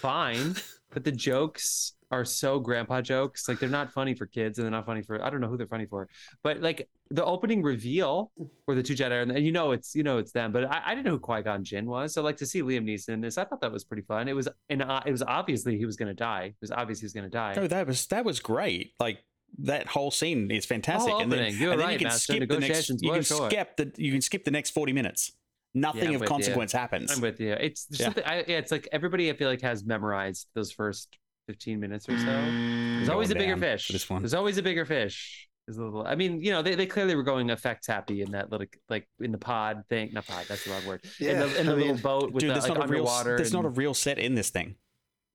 fine, but the jokes are so grandpa jokes. Like they're not funny for kids, and they're not funny for I don't know who they're funny for. But like the opening reveal where the two Jedi and you know it's you know it's them. But I, I didn't know who Qui Gon Jinn was. So like to see Liam Neeson in this, I thought that was pretty fun. It was and uh, it was obviously he was going to die. It was obvious he was going to die. Oh, that was that was great. Like that whole scene is fantastic. whole and then, and then right, you can Master. skip the next. You can short. skip the you can skip the next forty minutes. Nothing I'm of with you. consequence happens. I'm with you. It's Yeah. I, yeah, it's like everybody. I feel like has memorized those first 15 minutes or so. There's mm, always a bigger fish. this one. There's always a bigger fish. There's a little. I mean, you know, they, they clearly were going effects happy in that little like in the pod thing. Not pod. That's the wrong word. in the, in the I little mean, boat with Dude, the like not a real underwater. there's not a real set in this thing.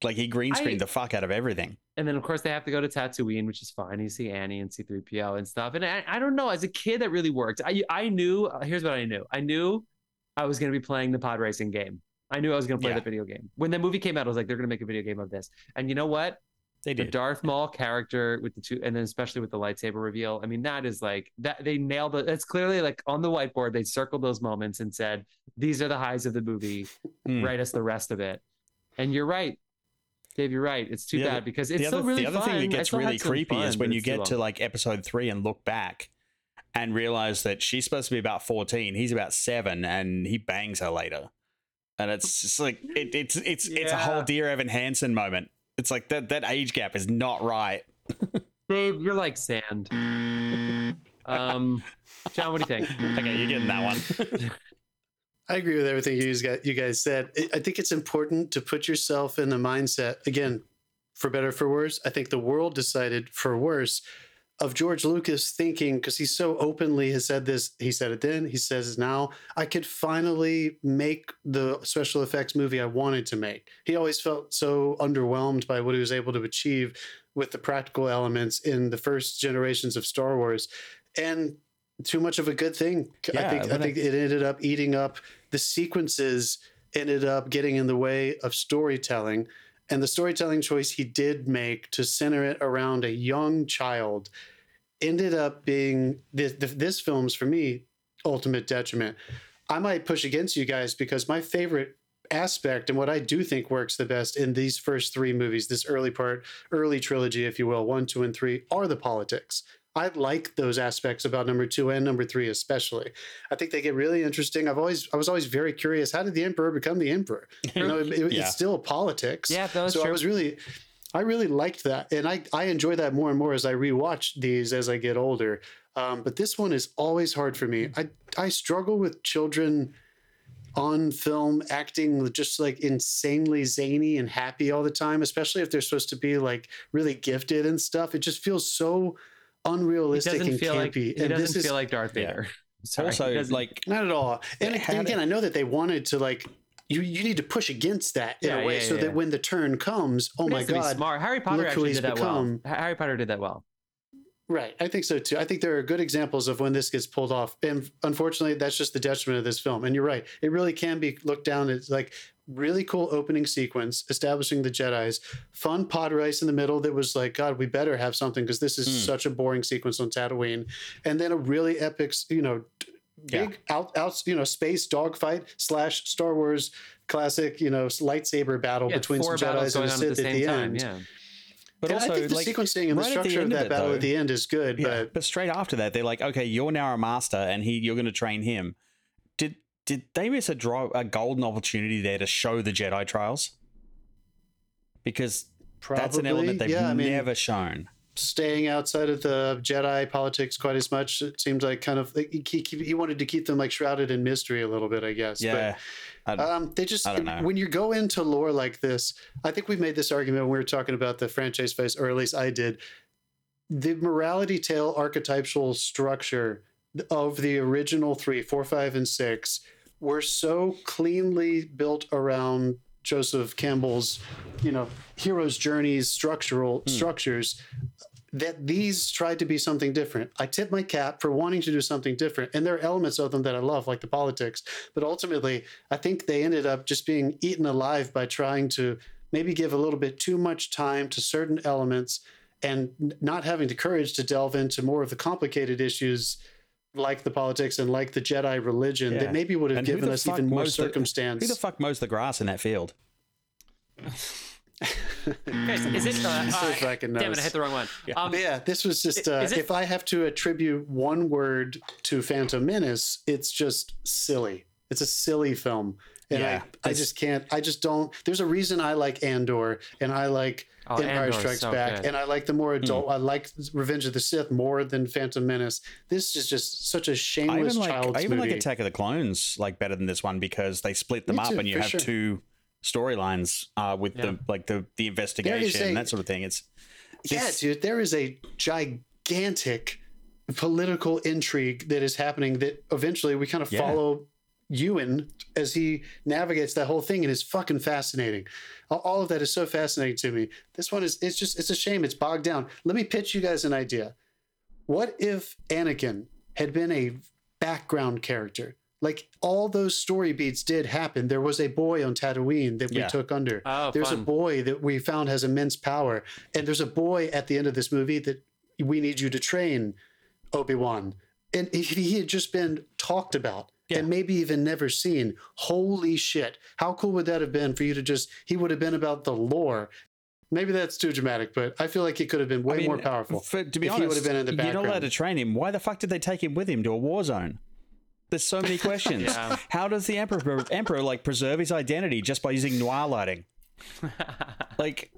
Like he green screened I- the fuck out of everything. And then of course they have to go to Tatooine, which is fine. You see Annie and C3PO and stuff. And I, I don't know. As a kid, that really worked. I I knew. Here's what I knew. I knew I was going to be playing the pod racing game. I knew I was going to play Yeah. the video game. When the movie came out, I was like, they're going to make a video game of this. And you know what? They did. The. Darth Maul character with the two, and then especially with the lightsaber reveal. I mean, that is like that. They nailed it. It's clearly like on the whiteboard. They circled those moments and said, "These are the highs of the movie. Mm. Write us the rest of it." And you're right, Dave. You're right. It's too The other- bad because it's still other, really the other fun. thing that gets really creepy is when you get to like episode three and look back and realize that she's supposed to be about 14 he's about seven and he bangs her later and it's just like it, it's it's it's a whole dear evan hansen moment it's like that that age gap is not right Dave, you're like sand. um, John, what do you think? okay you're getting that one I agree with everything you guys, you guys said. I- I think it's important to put yourself in the mindset, again, for better or for worse. I think the world decided for worse of George Lucas thinking, because he so openly has said this, he said it then, he says it now, I could finally make the special effects movie I wanted to make. He always felt so underwhelmed by what he was able to achieve with the practical elements in the first generations of Star Wars. And too much of a good thing. I Yeah, think I when I- think it ended up eating up the sequences ended up getting in the way of storytelling and the storytelling choice he did make to center it around a young child ended up being this, this film's for me ultimate detriment i might push against you guys because my favorite aspect and what i do think works the best in these first three movies this early part early trilogy if you will one two and three are the politics I like those aspects about number two and number three, especially. I think they get really interesting. I've always, I was always very curious. How did the emperor become the emperor? You know, it, Yeah. it's still politics. Yeah, that was so I was really, I really liked that, and I I enjoy that more and more as I rewatch these as I get older. Um, but this one is always hard for me. I I struggle with children on film acting just like insanely zany and happy all the time, especially if they're supposed to be like really gifted and stuff. It just feels so unrealistic and feel like campy. he and doesn't is feel like Darth Yeah. Vader. Sorry, also like not at all. And, and again, I know that they wanted to like you. You need to push against that in Yeah, a way, yeah, so yeah. that when the turn comes, oh my has to be god, smart. Harry Potter actually did that become. well. Harry Potter did that well. Right. I think so too. I think there are good examples of when this gets pulled off. And unfortunately, that's just the detriment of this film. And you're right. It really can be looked down as like really cool opening sequence, establishing the Jedi's, fun pod race in the middle that was like, God, we better have something because this is Hmm. such a boring sequence on Tatooine. And then a really epic, you know, d- Yeah. big out, out, you know, space dogfight slash Star Wars classic, you know, lightsaber battle Yeah, between some Jedi's and a on at the Sith at the time. end. Yeah. but And also I think the like sequencing and the right the structure of end of that it, battle though- at the end is good, yeah, but but straight after that they're like okay you're now a master and he you're going to train him did did they miss a draw a golden opportunity there to show the jedi trials because probably that's an element they've yeah, I mean, never shown staying outside of the Jedi politics quite as much. It seems like kind of like he, he, wanted to keep them like shrouded in mystery a little bit, I guess. yeah I- But um, they just I don't know. when you go into lore like this, I think we've made this argument when we were talking about the franchise face, or at least I did. The morality tale archetypal structure of the original three, four, five, and six were so cleanly built around Joseph Campbell's, you know, hero's journeys, structural hmm. structures that these tried to be something different. I tip my cap for wanting to do something different. And there are elements of them that I love, like the politics. But ultimately, I think they ended up just being eaten alive by trying to maybe give a little bit too much time to certain elements and not having the courage to delve into more of the complicated issues like the politics and like the Jedi religion Yeah. that maybe would have And given us even more mows the- circumstance. who the fuck mows the grass in that field Guys, is it? Uh, So uh, fucking damn it! I hit the wrong one. Um, yeah, this was just uh, it- if I have to attribute one word to Phantom Menace, it's just silly. It's a silly film. And Yeah, I, I just can't I just don't there's a reason I like Andor and I like Oh, Empire Andor's Strikes so Back good. and I like the more adult Hmm. I like Revenge of the Sith more than Phantom Menace. This is just such a shameless even like child's I even movie. like Attack of the Clones like better than this one because they split them Me up too, and you have sure. two storylines uh, with Yeah. the like the the investigation a- and that sort of thing. It's Yeah, this- dude, there is a gigantic political intrigue that is happening that eventually we kind of Yeah. follow Ewan as he navigates that whole thing and is fucking fascinating. All- of that is so fascinating to me. This one is it's just it's a shame it's bogged down. Let me pitch you guys an idea. What if Anakin had been a background character? Like all those story beats did happen. There was a boy on Tatooine that we Yeah. took under. Oh, there's a boy that we found has immense power, and there's a boy at the end of this movie that we need you to train, Obi Wan. And if he had just been talked about Yeah. and maybe even never seen, holy shit! How cool would that have been for you to just? He would have been about the lore. Maybe that's too dramatic, but I feel like he could have been way I mean, more powerful. For, to be if he honest, would've been in the you're not allowed to train him. Why the fuck did they take him with him to a war zone? There's so many questions. Yeah. How does the emperor emperor like preserve his identity just by using noir lighting? Like,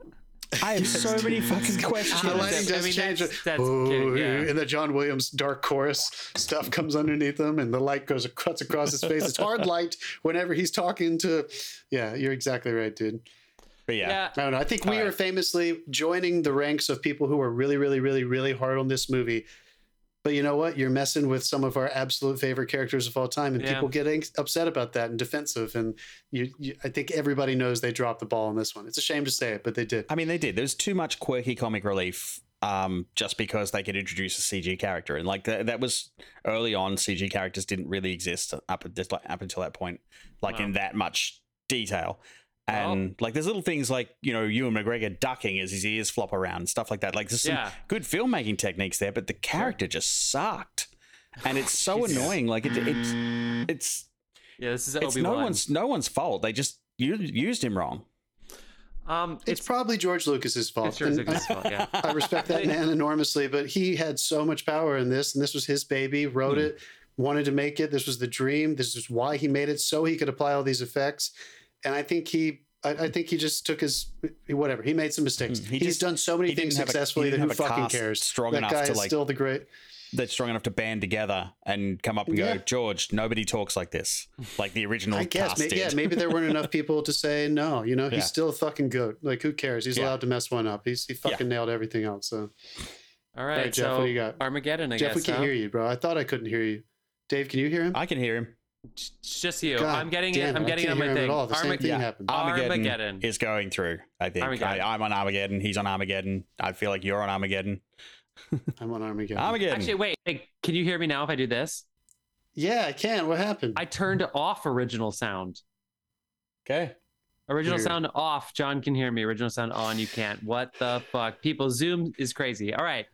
I have so many fucking questions. the Yeah, lighting I does mean, change. that's- that's Oh, good, yeah. And the John Williams dark chorus stuff comes underneath him, and the light goes cuts across his face. It's hard light whenever he's talking to. Yeah, you're exactly right, dude. But yeah, yeah. I don't know. I think we All are famously joining the ranks of people who are really, really, really, really hard on this movie. But you know what? You're messing with some of our absolute favorite characters of all time, and Yeah. people getting upset about that and defensive. And you, you, I think everybody knows they dropped the ball on this one. It's a shame to say it, but they did. I mean, they did. There's too much quirky comic relief um, just because they could introduce a CG character. And like that, that was early on, CG characters didn't really exist up, at this, like, up until that point, like in that much detail. Well- And like there's little things like, you know, Ewan McGregor ducking as his ears flop around, and stuff like that. Like there's some Yeah. good filmmaking techniques there, but the character just sucked. And it's so annoying. Like it, it's, it's, Yeah, this is it's Obi no one's, no one's fault. They just u- used him wrong. Um, It's, probably George Lucas's fault. it's George and Lucas's fault, yeah. I respect that man enormously, but he had so much power in this, and this was his baby. Wrote Hmm. it, wanted to make it. This was the dream. This is why he made it, so he could apply all these effects. And I think he, I, I think he just took his whatever. He made some mistakes. Hmm, he He's just- done so many things have a- successfully that didn't who fucking cares? strong that enough guy to, is like- still the great. that's strong enough to band together and come up and go, Yeah. George, nobody talks like this, like the original I guess, cast may, did. yeah, maybe there weren't enough people to say no. You know, he's Yeah. still a fucking goat. Like, who cares? He's Yeah. allowed to mess one up. He's he fucking nailed everything else. So, All all right, right, Jeff, so what do you got? Armageddon, I Jeff, guess. we can't huh? hear you, bro. I thought I couldn't hear you. Dave, can you hear him? I can hear him. It's just you. God I'm getting damn it. I'm getting it can't on my thing. all. The same thing Yeah. happened. Armageddon, Armageddon. is going through. I think Armageddon. I, I'm on Armageddon. He's on Armageddon. I feel like you're on Armageddon. I'm on Armageddon. Armageddon. Actually, wait. Hey, can you hear me now if I do this? Yeah, I can. What happened? I turned off original sound. okay. Original Weird. sound off. John can hear me. Original sound on. You can't. What the fuck? People, Zoom is crazy. All right.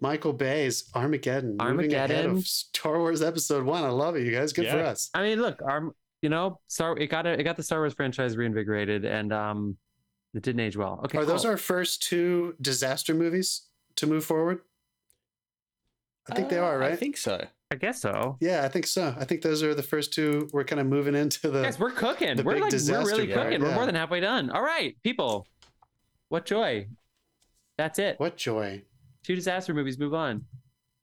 Michael Bay's Armageddon. Moving ahead Armageddon. of Star Wars Episode One. I love it, you guys. Good for us. I mean, look, Arm. You know, Star. It got it got the Star Wars franchise reinvigorated, and um, it didn't age well. Okay. Are those cool. our first two disaster movies to move forward? I think they Uh, are, right? I think so. I guess so. yeah, I think so. I think those are the first two. We're kind of moving into the. Yes, we're cooking. the We're big like we're really part, cooking. We're more than halfway done. All right, people. What joy. That's it. what joy? Two disaster movies. Move on.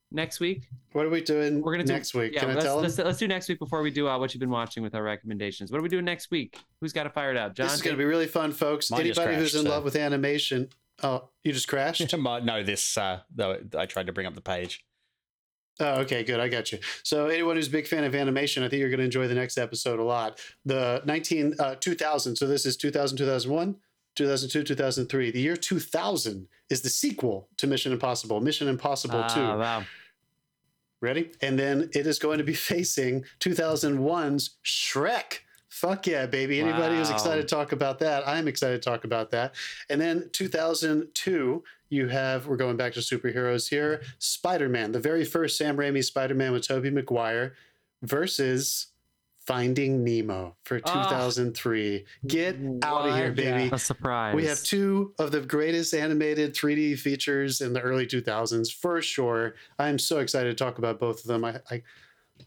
Next week, What are we doing we're gonna do next week? Yeah, Can I let's, tell them? let's, let's do next week before we do uh, what you've been watching with our recommendations. What are we doing next week? Who's got to fire it fired up? John. This is going to be really fun, folks. Mine just Anybody who's in so- love with animation. Oh, you just crashed? No, this. Uh, though I tried to bring up the page. Oh, okay, good. I got you. So, anyone who's a big fan of animation, I think you're going to enjoy the next episode a lot. The 19, uh, 2000. So, this is 2000, 2001, 2002, 2003. The year 2000 is the sequel to Mission Impossible, Mission Impossible 2. Ah, wow. Ready? And then it is going to be facing 2001's Shrek. Fuck yeah, baby. Anybody who's excited to talk about that, I'm excited to talk about that. And then 2002, you have, we're going back to superheroes here Spider Man, the very first Sam Raimi Spider Man with Tobey Maguire versus Finding Nemo for Ah. 2003. Get out of here, What? baby. A surprise. We have two of the greatest animated 3D features in the early 2000s for sure. I'm so excited to talk about both of them. I, I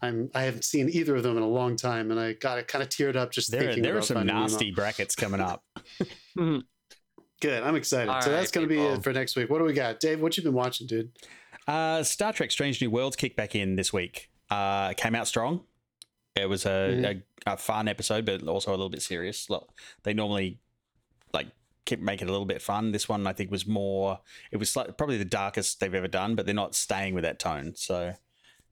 I'm I haven't seen either of them in a long time, and I got it kind of teared up just There, thinking. there are some Finding Nemo. nasty brackets coming up. Good, I'm excited. All so that's right, going to be it for next week. What do we got, Dave? What you been watching, dude? Uh, Star Trek: Strange New Worlds kicked back in this week. Uh, came out strong. It was a, Mhm. a, a fun episode, but also a little bit serious. Look, They normally like keep make it a little bit fun. This one, I think, was more. It was slight- probably the darkest they've ever done, but they're not staying with that tone. So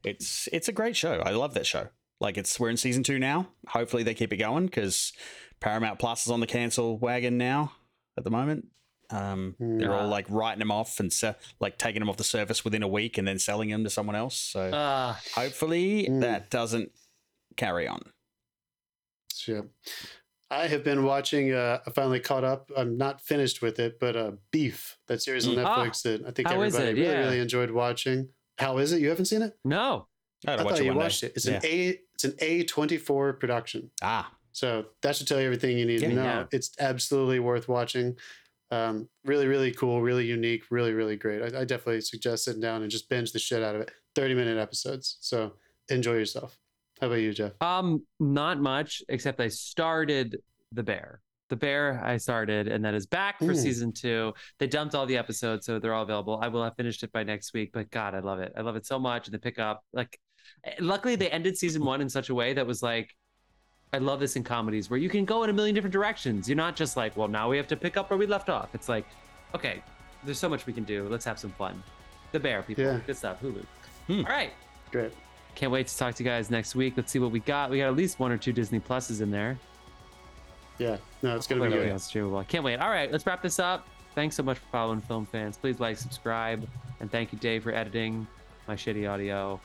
it's it's a great show. I love that show. Like it's we're in season two now. Hopefully they keep it going because Paramount Plus is on the cancel wagon now at the moment. Um, they're all like writing them off and se- like taking them off the service within a week and then selling them to someone else. So Uh, hopefully Mm. that doesn't carry on. Shit. I have been watching. Uh, I finally caught up. I'm not finished with it, but uh, Beef, that series on Mm. Ah, Netflix that I think everybody really, Yeah. really enjoyed watching. How is it? You haven't seen it? no. I I watch thought it you one day. watched it. It's Yeah. an A. It's an A24 production. Ah, So that should tell you everything you need Yeah. to know. Yeah. It's absolutely worth watching. Um, really, really cool, really unique, really, really great. I, I definitely suggest sitting down and just binge the shit out of it. 30 minute episodes. So enjoy yourself. How about you, Jeff? Um, not much, except I started The Bear. The Bear I started, and that is back for season two. They dumped all the episodes, so they're all available. I will have finished it by next week, but God, I love it. I love it so much. And they pick up like eh, luckily they ended season one in such a way that was like I love this in comedies where you can go in a million different directions. You're not just like, well, now we have to pick up where we left off. It's like, okay, there's so much we can do. Let's have some fun. The Bear, people. Yeah. Good stuff. Hulu. Hmm. All right. Great. Can't wait to talk to you guys next week. Let's see what we got. We got at least one or two Disney Pluses in there. Yeah. No, it's going to be Hopefully good. everything else streamable. Can't wait. All right, let's wrap this up. Thanks so much for following Film Fans. Please like, subscribe, and thank you, Dave, for editing my shitty audio.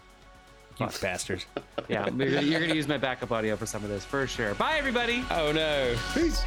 you bastard. Yeah, you're you're gonna use my backup audio for some of this for sure. Bye, everybody. Oh no. Peace.